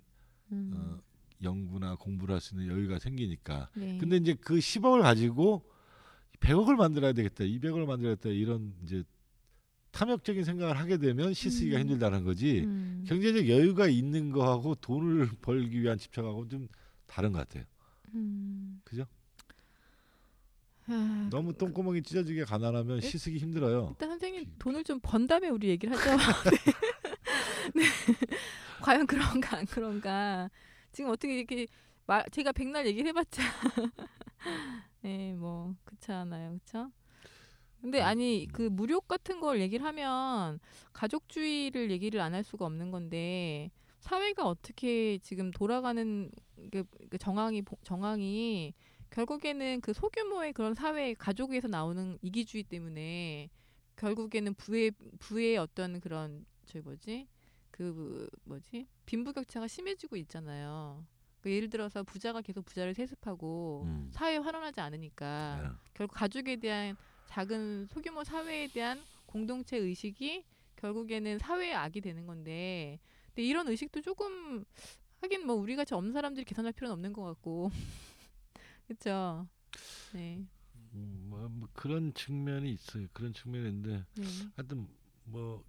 음. 어, 연구나 공부를 할 수 있는 여유가 생기니까. 네. 근데 이제 그 10억을 가지고 100억을 만들어야 되겠다, 200억을 만들어야겠다 이런 이제 탐욕적인 생각을 하게 되면 시 쓰기가 음. 힘들다는 거지. 음. 경제적 여유가 있는 거하고 돈을 벌기 위한 집착하고 좀 다른 것 같아요. 음. 그죠? 아, 너무 똥구멍이 찢어지게 가난하면 시 쓰기 힘들어요. 일단 선생님 비- 돈을 좀 번 다음에 우리 얘기를 하죠. 네. 네. 과연 그런가 안 그런가. 지금 어떻게 이렇게 말 제가 백날 얘기를 해봤자 네, 뭐 그렇잖아요, 그렇죠? 근데 음, 아니 음. 그 무력 같은 걸 얘기를 하면 가족주의를 얘기를 안 할 수가 없는 건데 사회가 어떻게 지금 돌아가는 그, 그 정황이 보- 정황이 결국에는 그 소규모의 그런 사회 가족에서 나오는 이기주의 때문에 결국에는 부의 부의 어떤 그런 저기 뭐지 그 뭐지 빈부격차가 심해지고 있잖아요. 그 예를 들어서 부자가 계속 부자를 세습하고 음. 사회에 환원하지 않으니까 네. 결국 가족에 대한 작은 소규모 사회에 대한 공동체 의식이 결국에는 사회의 악이 되는 건데 근데 이런 의식도 조금 하긴 뭐 우리 같이 없는 사람들이 개선할 필요는 없는 것 같고 그렇죠 네, 음, 뭐, 뭐 그런 측면이 있어요. 그런 측면이 있는데 네. 하여튼 뭐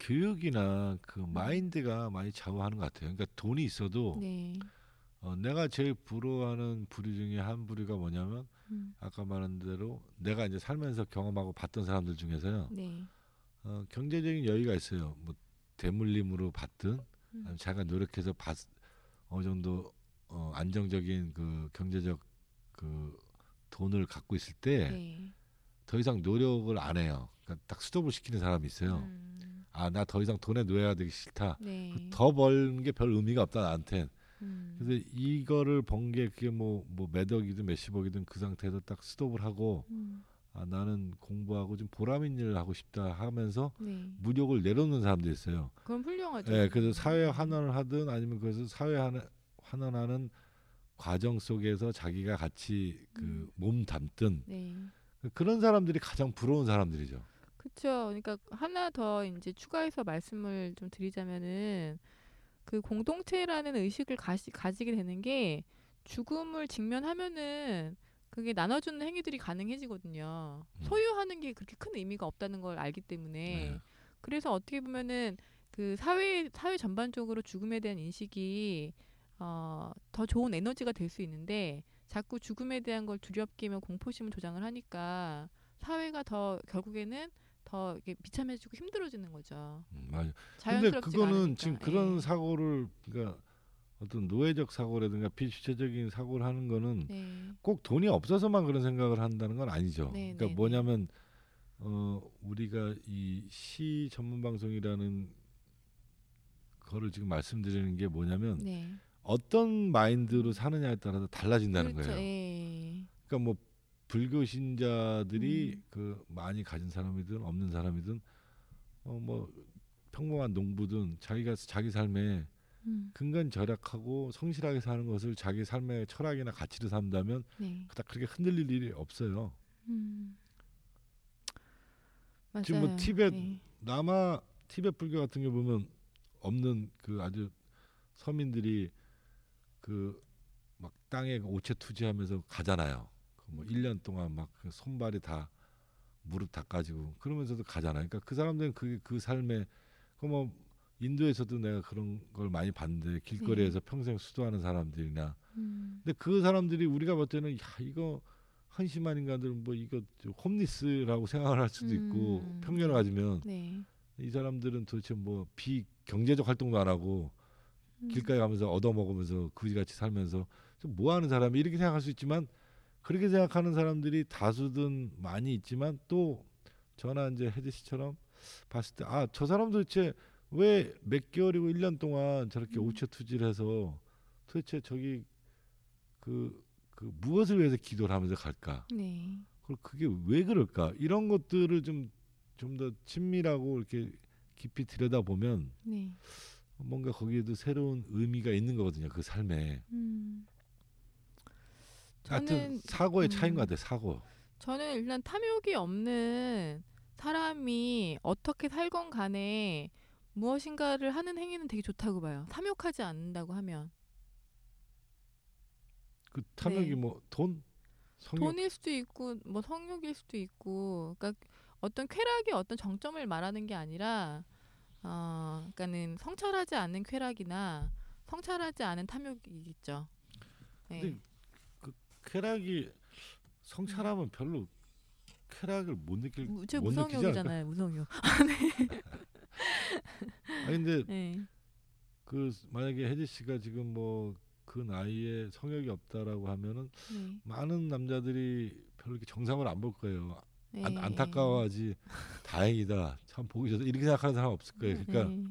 교육이나 그 마인드가 많이 좌우하는 것 같아요. 그러니까 돈이 있어도 네. 어, 내가 제일 부러워하는 부류 중에 한 부류가 뭐냐면 음, 아까 말한 대로 내가 이제 살면서 경험하고 봤던 사람들 중에서요. 네. 어, 경제적인 여유가 있어요. 뭐 대물림으로 받든 음. 아니면 자기가 노력해서 받, 어느 정도 어, 안정적인 그 경제적 그 돈을 갖고 있을 때더 네. 이상 노력을 안 해요. 그러니까 딱 스톱을 시키는 사람이 있어요. 음, 아나 더 이상 돈에 노예가 되기 싫다. 네. 더 버는 게 별 의미가 없다 나한텐. 음, 그래서 이거를 번 게 그게 뭐뭐 몇억이든 몇십억이든 그 상태에서 딱 스톱을 하고 음, 아 나는 공부하고 좀 보람 있는 일을 하고 싶다 하면서 네. 무력을 내려놓는 사람도 있어요. 그럼 훌륭하죠. 예, 그래서 사회 환원을 하든 아니면 그래서 사회 환- 환원하는 과정 속에서 자기가 같이 그 음. 몸 담든 네. 그런 사람들이 가장 부러운 사람들이죠. 그렇죠. 그러니까 하나 더 이제 추가해서 말씀을 좀 드리자면은 그 공동체라는 의식을 가시, 가지게 되는 게 죽음을 직면하면은 그게 나눠주는 행위들이 가능해지거든요. 음. 소유하는 게 그렇게 큰 의미가 없다는 걸 알기 때문에 네. 그래서 어떻게 보면은 그 사회 사회 전반적으로 죽음에 대한 인식이 어, 더 좋은 에너지가 될 수 있는데 자꾸 죽음에 대한 걸 두렵게며 공포심을 조장을 하니까 사회가 더 결국에는 더 이렇게 비참해지고 힘들어지는 거죠. 음, 맞아요. 근데 그거는 않으니까. 지금 그런 예. 사고를 그러니까 어떤 노예적 사고라든가 비주체적인 사고를 하는 거는 네. 꼭 돈이 없어서만 그런 생각을 한다는 건 아니죠. 네, 그러니까 네, 뭐냐면 어 우리가 이 시 전문 방송이라는 거를 지금 말씀드리는 게 뭐냐면 네. 어떤 마인드로 사느냐에 따라서 달라진다는 그렇죠. 거예요. 예. 그러니까 뭐 불교 신자들이 음. 그 많이 가진 사람이든 없는 사람이든 어 뭐 평범한 농부든 자기가 자기 삶에 음. 근간 절약하고 성실하게 사는 것을 자기 삶의 철학이나 가치로 삼다면 네. 그닥 그렇게 흔들릴 일이 없어요. 음. 지금 뭐 티벳 네. 남아 티베트 불교 같은 게 보면 없는 그 아주 서민들이 그 막 땅에 오체 투지하면서 가잖아요. 그뭐 1년 동안 막 그 손발이 다 무릎 닦아지고 그러면서도 가잖아요. 그러니까 그 사람들은 그그 삶에 그뭐 인도에서도 내가 그런 걸 많이 봤는데 길거리에서 평생 수도하는 사람들이나 음. 근데 그 사람들이 우리가 볼 때는 야 이거 한심한 인간들 뭐 이거 홈리스라고 생각을 할 수도 있고 음. 편견을 가지면 네. 이 사람들은 도대체 뭐 비경제적 활동도 안 하고 음. 길가에 가면서 얻어 먹으면서 그지같이 살면서 좀뭐 하는 사람이 이렇게 생각할 수 있지만 그렇게 생각하는 사람들이 다수든 많이 있지만 또 저나 이제 혜지 씨처럼 봤을 때 아 저 사람 도대체 왜 몇 개월이고 1년 동안 저렇게 음. 오체투지를 해서 도대체 저기 그, 그 무엇을 위해서 기도를 하면서 갈까? 네. 그리고 그게 왜 그럴까? 이런 것들을 좀 좀 더 친밀하고 이렇게 깊이 들여다 보면 네. 뭔가 거기에도 새로운 의미가 있는 거거든요. 그 삶에. 음. 저는 사고의 차이인 것 음. 같아요. 사고. 저는 일단 탐욕이 없는 사람이 어떻게 살건 간에 무엇인가를 하는 행위는 되게 좋다고 봐요. 탐욕하지 않는다고 하면 그 탐욕이 네. 뭐 돈, 성욕. 돈일 수도 있고 뭐 성욕일 수도 있고 그러니까 어떤 쾌락의 어떤 정점을 말하는 게 아니라 어 그러니까는 성찰하지 않는 쾌락이나 성찰하지 않은 탐욕이겠죠. 네. 쾌락이 성찰하면 별로 쾌락을 못 느낄 무, 저못 느끼지 않을까? 무성욕이잖아요. 무성욕. 아니 근데 네. 그 만약에 혜지 씨가 지금 뭐 그 나이에 성욕이 없다라고 하면은 네. 많은 남자들이 별로 이렇게 정상을 안 볼 거예요. 네. 안, 안타까워하지 다행이다 참 보기 좋다 이렇게 생각하는 사람 없을 거예요. 그러니까 네.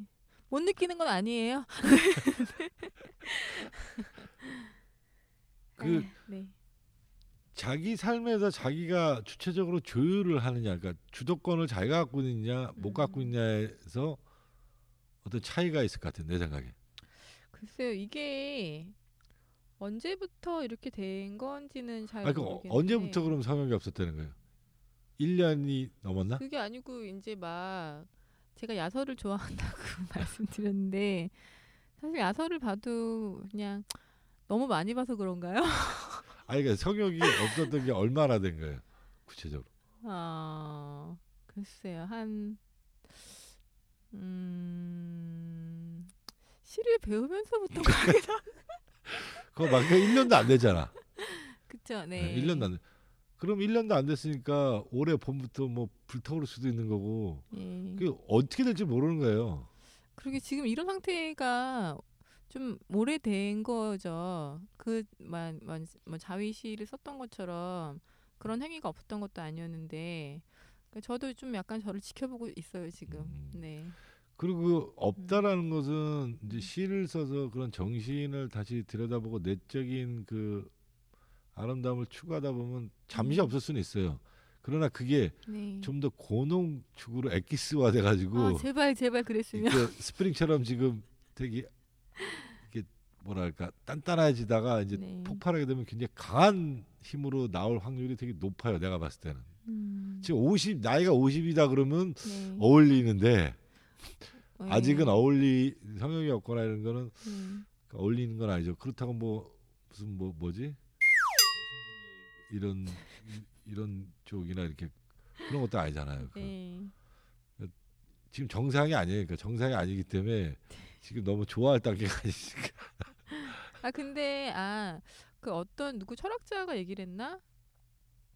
못 느끼는 건 아니에요. 그 아, 네. 자기 삶에서 자기가 주체적으로 조율을 하느냐, 그러니까 주도권을 자기가 갖고 있느냐, 못 갖고 음. 있냐에서 어떤 차이가 있을 것 같아요, 내 생각에. 글쎄요 이게 언제부터 이렇게 된 건지는 잘 아, 그 모르겠는데 언제부터 그럼 성욕이 없었다는 거예요? 1년이 넘었나? 그게 아니고 이제 막 제가 야설을 좋아한다고 말씀드렸는데 사실 야설을 봐도 그냥 너무 많이 봐서 그런가요? 아니, 그러니까 성욕이 없었던 게 얼마나 된 거예요, 구체적으로? 아 글쎄요 한 음. 시를 배우면서부터 가기도 그거 막 1년도 안 되잖아. 그쵸 네. 네 1년도 안 돼. 그럼 1년도 안 됐으니까 올해 봄부터 뭐 불타오를 수도 있는 거고 예. 그게 어떻게 될지 모르는 거예요. 그러게 지금 이런 상태가 좀 오래된 거죠. 그만 뭐, 뭐 자위 시를 썼던 것처럼 그런 행위가 없었던 것도 아니었는데 그러니까 저도 좀 약간 저를 지켜보고 있어요 지금. 음. 네. 그리고 그 없다라는 것은 이제 시를 써서 그런 정신을 다시 들여다보고 내적인 그 아름다움을 추구하다 보면 잠시 음. 없을 수는 있어요. 그러나 그게 네. 좀더 고농축으로 엑기스화 돼가지고 아 제발 제발 그랬으면. 스프링처럼 지금 되게 뭐랄까 단단해지다가 이제 네. 폭발하게 되면 굉장히 강한 힘으로 나올 확률이 되게 높아요. 내가 봤을 때는 음. 지금 50 나이가 50이다 그러면 네. 어울리는데 네. 아직은 어울리 성형이 없거나 이런 거는 네. 어울리는 건 아니죠. 그렇다고 뭐 무슨 뭐 뭐지 이런 이런 쪽이나 이렇게 그런 것도 아니잖아요. 그 네. 지금 정상이 아니에요. 그러니까 정상이 아니기 때문에 지금 너무 좋아할 단계가 아니니까. 아 근데 아 그 어떤 누구 철학자가 얘기를 했나?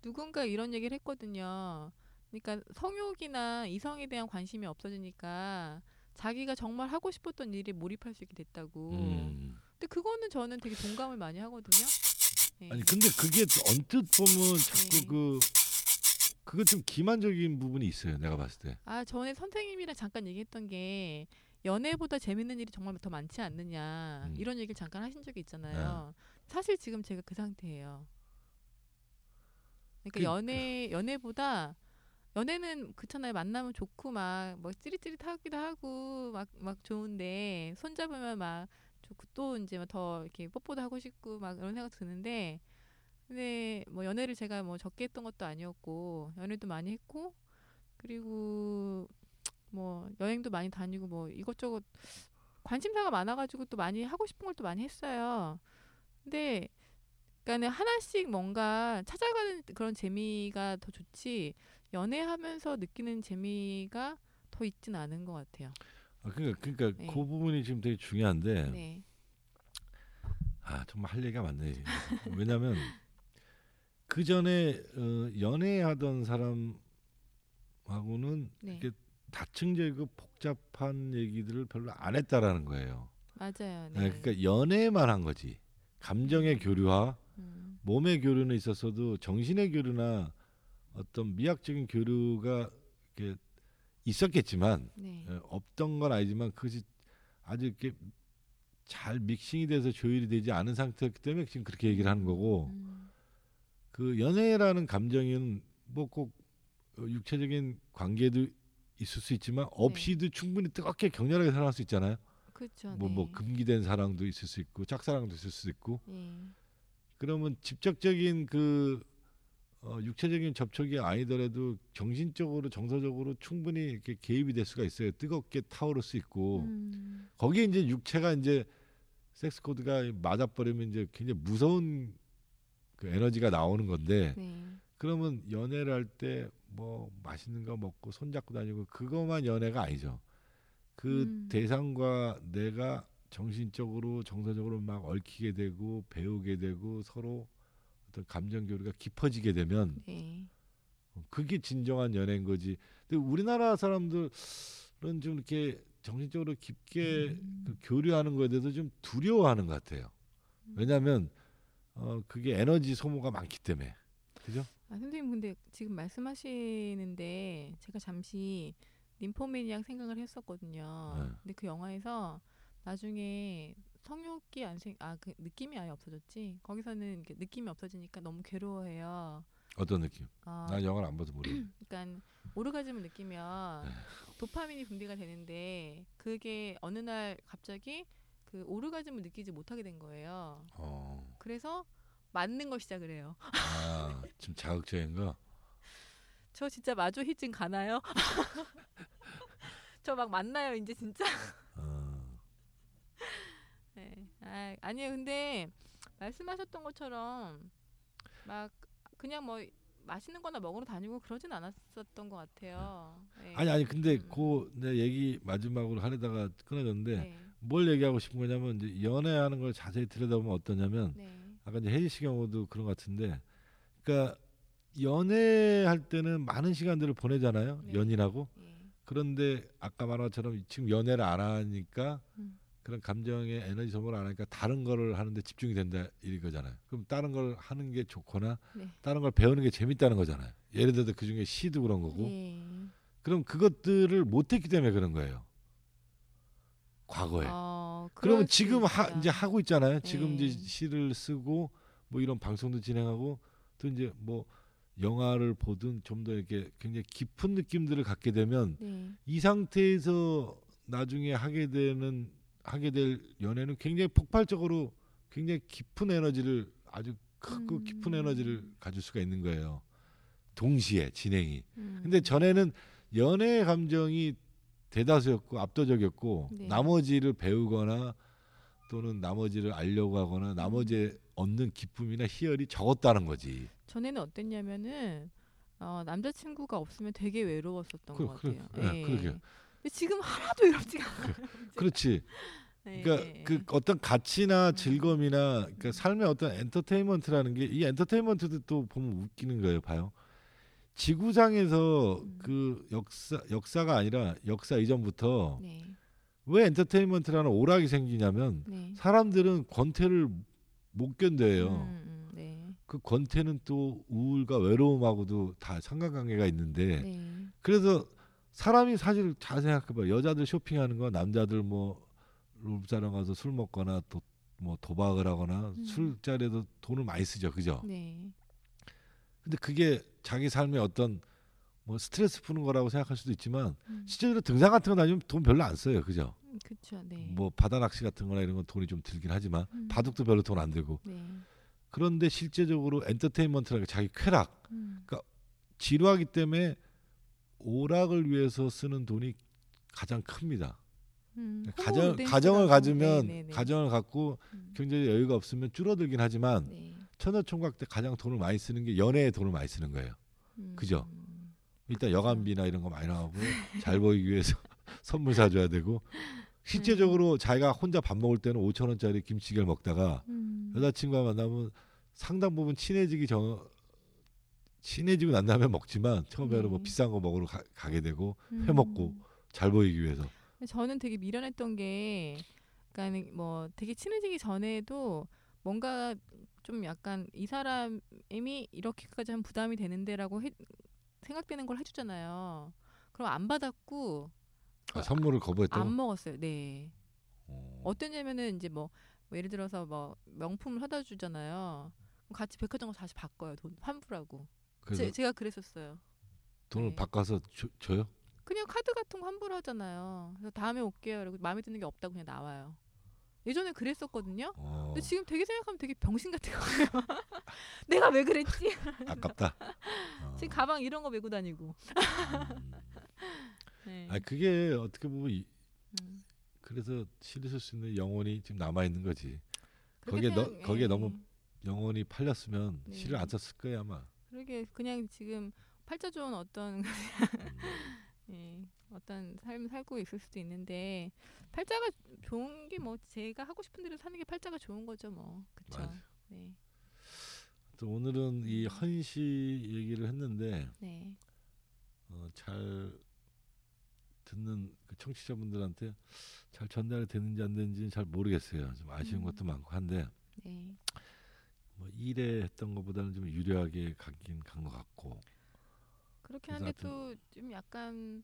누군가 이런 얘기를 했거든요. 그러니까 성욕이나 이성에 대한 관심이 없어지니까 자기가 정말 하고 싶었던 일에 몰입할 수 있게 됐다고. 음. 근데 그거는 저는 되게 동감을 많이 하거든요. 네. 아니 근데 그게 언뜻 보면 자꾸 네. 그 그거 좀 기만적인 부분이 있어요. 내가 봤을 때. 아 전에 선생님이랑 잠깐 얘기했던 게 연애보다 재밌는 일이 정말 더 많지 않느냐 음. 이런 얘기를 잠깐 하신 적이 있잖아요. 사실 지금 제가 그 상태예요. 그러니까 그- 연애 연애보다 연애는 그렇잖아요. 만나면 좋고 막 뭐 찌릿찌릿하기도 하고 막 막 좋은데 손 잡으면 막 좋고 또 이제 뭐더 이렇게 뽀뽀도 하고 싶고 막 이런 생각 드는데 근데 뭐 연애를 제가 뭐 적게 했던 것도 아니었고 연애도 많이 했고 그리고 뭐 여행도 많이 다니고 뭐 이것저것 관심사가 많아가지고 또 많이 하고 싶은 걸 또 많이 했어요. 근데 그러니까 하나씩 뭔가 찾아가는 그런 재미가 더 좋지 연애하면서 느끼는 재미가 더 있진 않은 것 같아요. 아, 그러니까 그러니까 네. 그 부분이 지금 되게 중요한데 네, 아 정말 할 얘기가 많네. 왜냐하면 그 전에 어, 연애하던 사람하고는 네, 이렇게 다층적이고 복잡한 얘기들을 별로 안 했다라는 거예요. 맞아요. 네, 네. 그러니까 연애만 한 거지. 감정의 교류와 음, 몸의 교류는 있었어도 정신의 교류나 어떤 미학적인 교류가 이렇게 있었겠지만 네, 어, 없던 건 아니지만 그것이 아주 이렇게 잘 믹싱이 돼서 조율이 되지 않은 상태였기 때문에 지금 그렇게 얘기를 하는 거고 음, 그 연애라는 감정은 뭐 꼭 육체적인 관계도 있을 수 있지만 없이도 충분히 뜨겁게 격렬하게 사랑할 수 있잖아요. 그렇죠. 뭐뭐 네. 금기된 사랑도 있을 수 있고 짝사랑도 있을 수 있고 예, 그러면 직접적인 그 어, 육체적인 접촉이 아니더라도 정신적으로 정서적으로 충분히 이렇게 개입이 될 수가 있어요. 뜨겁게 타오를 수 있고 음, 거기에 이제 육체가 이제 섹스 코드가 맞아버리면 이제 굉장히 무서운 그 에너지가 나오는 건데 네, 그러면 연애를 할 때 뭐 맛있는 거 먹고 손잡고 다니고 그것만 연애가 아니죠. 그 음. 대상과 내가 정신적으로 정서적으로 막 얽히게 되고 배우게 되고 서로 어떤 감정 교류가 깊어지게 되면 네, 그게 진정한 연애인 거지. 근데 우리나라 사람들은 좀 이렇게 정신적으로 깊게 음. 그 교류하는 거에 대해서 좀 두려워하는 것 같아요. 왜냐하면 어 그게 에너지 소모가 많기 때문에 그죠? 아, 선생님 근데 지금 말씀하시는데 제가 잠시 림포매니악 생각을 했었거든요. 네. 근데 그 영화에서 나중에 성욕이 안 생, 아, 그 느낌이 아예 없어졌지. 거기서는 이렇게 느낌이 없어지니까 너무 괴로워해요. 어떤 느낌? 어, 난 영화를 안 봐서 모르. 그러니까 오르가즘을 느끼면 네. 도파민이 분비가 되는데 그게 어느 날 갑자기 그 오르가즘을 느끼지 못하게 된 거예요. 어, 그래서 맞는 걸 시작을 해요. 아, 좀 자극적인 거. 저 진짜 마조히증 가나요? 저 막 만나요 이제 진짜. 어, 네. 아, 아니에요. 근데 말씀하셨던 것처럼 막 그냥 뭐 맛있는 거나 먹으러 다니고 그러진 않았었던 것 같아요. 네. 아니 아니 근데 음. 그내 얘기 마지막으로 하려다가 끊어졌는데 네. 뭘 얘기하고 싶은 거냐면 이제 연애하는 걸 자세히 들여다보면 어떠냐면 네. 아까 이제 혜지 씨 경우도 그런 것 같은데, 그러니까 연애할 때는 많은 시간들을 보내잖아요, 네. 연인하고. 예. 그런데 아까 말한 것처럼 지금 연애를 안 하니까 음. 그런 감정의 에너지 소모를 안 하니까 다른 거를 하는데 집중이 된다 이거잖아요. 그럼 다른 걸 하는 게 좋거나 네. 다른 걸 배우는 게 재밌다는 거잖아요. 예를 들어 그 중에 시도 그런 거고. 예. 그럼 그것들을 못했기 때문에 그런 거예요. 과거에. 어, 네. 그러면 지금 하. 이제 하고 있잖아요. 지금 네. 이제 시를 쓰고 뭐 이런 방송도 진행하고 또 이제 뭐 영화를 보든 좀 더 이렇게 굉장히 깊은 느낌들을 갖게 되면 네. 이 상태에서 나중에 하게 되는 하게 될 연애는 굉장히 폭발적으로 굉장히 깊은 에너지를 아주 크고 음. 깊은 에너지를 가질 수가 있는 거예요. 동시에 진행이. 음. 근데 전에는 연애 감정이 대다수였고 압도적이었고 네. 나머지를 배우거나 또는 나머지를 알려고 하거나 나머지에 얻는 기쁨이나 희열이 적었다는 거지. 전에는 어땠냐면은 어, 남자친구가 없으면 되게 외로웠었던 그- 것 그- 같아요. 예, 그러게요. 근데 지금 하나도 외롭지가 않아요. 그렇지. 네. 그러니까 그 어떤 가치나 즐거움이나 그러니까 삶의 어떤 엔터테인먼트라는 게 이 엔터테인먼트도 또 보면 웃기는 거예요. 봐요. 지구상에서 음. 그 역사 역사가 아니라 역사 이전부터 네. 왜 엔터테인먼트라는 오락이 생기냐면 네. 사람들은 권태를 못 견뎌요. 음, 음, 네. 그 권태는 또 우울과 외로움하고도 다 상관관계가 있는데 네. 그래서 사람이 사실 잘 생각해봐 여자들 쇼핑하는 거 남자들 뭐 룸사롱 가서 술 먹거나 또뭐 도박을 하거나 음. 술자리에도 돈을 많이 쓰죠 그죠 네. 근데 그게 자기 삶의 어떤 뭐 스트레스 푸는 거라고 생각할 수도 있지만 음. 실제로 등산 같은 거 다니면 돈 별로 안 써요 그죠 그렇죠. 네. 뭐 바다 낚시 같은 거나 이런 건 돈이 좀 들긴 하지만 음. 바둑도 별로 돈 안 들고 네. 그런데 실제적으로 엔터테인먼트라는 게 자기 쾌락 음. 지루하기 때문에 오락을 위해서 쓰는 돈이 가장 큽니다. 음. 가정 홍보 가정을. 가지면 네, 네, 네. 가정을 갖고 음. 경제적 여유가 없으면 줄어들긴 하지만 네. 처녀총각 때 가장 돈을 많이 쓰는 게 연애에 돈을 많이 쓰는 거예요. 음. 그죠? 일단 그렇죠. 여간비나 이런 거 많이 나오고 잘 보이기 위해서 선물 사줘야 되고 실제적으로 자기가 혼자 밥 먹을 때는 5천 원짜리 김치찌개를 먹다가 음. 여자친구와 만나면 상당 부분 친해지기 전 친해지고 난 다음에 먹지만 처음에는 뭐 네. 비싼 거 먹으러 가, 가게 되고 음. 회 먹고 잘 보이기 위해서 저는 되게 미련했던 게, 그러니까 뭐 되게 친해지기 전에도 뭔가 좀 약간 이 사람이 이렇게까지 하면 부담이 되는데라고 해, 생각되는 걸 해주잖아요. 그럼 안 받았고 아, 선물을 거부했다고. 안 먹었어요. 네. 어. 어떠냐면은 이제 뭐, 뭐 예를 들어서 뭐 명품을 사다 주잖아요. 같이 백화점 가서 다시 바꿔요. 돈 환불하고. 그래서 제, 제가 그랬었어요. 돈을 네. 바꿔서 줘, 줘요? 그냥 카드 같은 거 환불하잖아요. 그래서 다음에 올게요. 그리고 마음에 드는 게 없다고 그냥 나와요. 예전에 그랬었거든요. 어, 근데 지금 되게 생각하면 되게 병신 같은 거예요. 내가 왜 그랬지? 아깝다. 어. 지금 가방 이런 거 메고 다니고. 음. 네. 아 그게 어떻게 보면 이, 음. 그래서 실을 수 있는 영혼이 지금 남아 있는 거지. 거기에 너- 거기에 예. 너무 영혼이 팔렸으면 네. 실을 안 썼을 거야 아마. 그러게 그냥 지금 팔자 좋은 어떤 음. 예, 어떤 삶을 살고 있을 수도 있는데 팔자가 좋은 게 뭐 제가 하고 싶은 대로 사는 게 팔자가 좋은 거죠 뭐 그렇죠. 네, 또 오늘은 이 헌시 얘기를 했는데 네, 어, 잘 듣는 그 청취자분들한테 잘 전달이 되는지 안 되는지는 잘 모르겠어요. 좀 아쉬운 음. 것도 많고 한데 네. 뭐 일에 했던 것보다는 좀 유리하게 가긴 간 것 같고 그렇긴 그래서 한데 또 좀 약간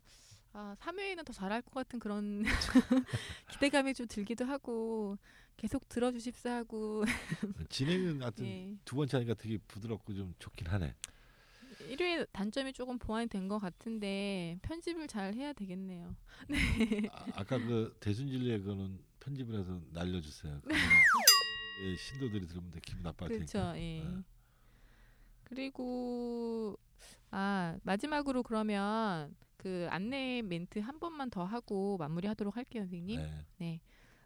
아 3회에는 더 잘할 것 같은 그런 기대감이 좀 들기도 하고 계속 들어주십사 하고 진행은 하여튼 예. 두 번째 하니까 되게 부드럽고 좀 좋긴 하네. 1회 단점이 조금 보완이 된 것 같은데 편집을 잘 해야 되겠네요. 아, 아까 그 대순진리의 그거는 편집을 해서 날려주세요. 그거는 예, 신도들이 들으면 기분 나빠할 그렇죠. 테니까. 예. 네. 그리고 아 마지막으로 그러면 그 안내 멘트 한 번만 더 하고 마무리하도록 할게요, 선생님. 네.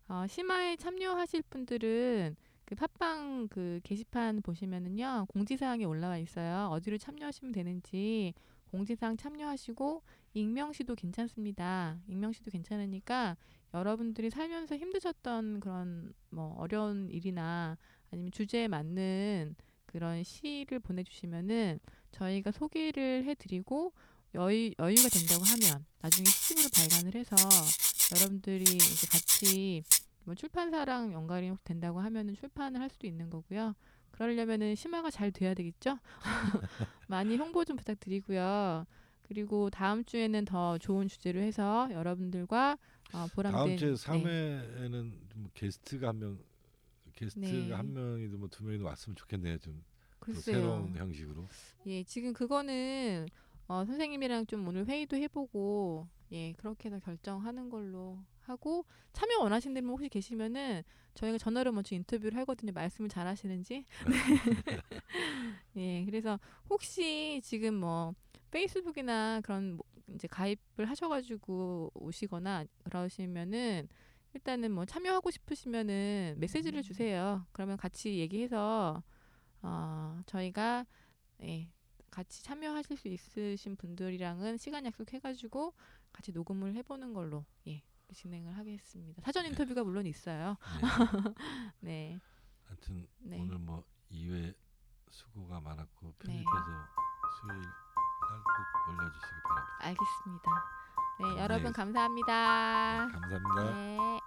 어, 심화에 참여하실 분들은 그 팟빵 그 게시판 보시면은요 공지사항이 올라와 있어요. 어디로 참여하시면 되는지 공지사항 참여하시고 익명시도 괜찮습니다. 익명시도 괜찮으니까 여러분들이 살면서 힘드셨던 그런 뭐 어려운 일이나 아니면 주제에 맞는 그런 시를 보내주시면은 저희가 소개를 해드리고 여유, 여유가 된다고 하면 나중에 시집으로 발간을 해서 여러분들이 이제 같이 뭐 출판사랑 연관이 된다고 하면은 출판을 할 수도 있는 거고요. 그러려면은 심화가 잘 돼야 되겠죠? 많이 홍보 좀 부탁드리고요. 그리고 다음 주에는 더 좋은 주제로 해서 여러분들과 어, 보람된 다음 주에 네. 3회에는 좀 게스트가 한 명, 게스트가 네. 한 명이든 뭐 두 명이든 왔으면 좋겠네요. 좀. 새로운 형식으로. 예, 지금 그거는 어, 선생님이랑 좀 오늘 회의도 해보고 예 그렇게 해서 결정하는 걸로 하고 참여 원하시는 분들 혹시 계시면은 저희가 전화로 먼저 인터뷰를 하거든요. 말씀을 잘 하시는지. 예, 그래서 혹시 지금 뭐 페이스북이나 그런 뭐 이제 가입을 하셔가지고 오시거나 그러시면은 일단은 뭐 참여하고 싶으시면은 메시지를 주세요. 그러면 같이 얘기해서 어, 저희가 예, 같이 참여하실 수 있으신 분들이랑은 시간 약속해가지고 같이 녹음을 해보는 걸로 예, 진행을 하겠습니다. 사전 네. 인터뷰가 물론 있어요. 네. 네, 하여튼 네. 오늘 뭐 2회 수고가 많았고 네. 편집해서 수요일 날 꼭 올려주시기 바랍니다. 알겠습니다. 네, 네. 여러분 감사합니다. 네, 감사합니다. 네.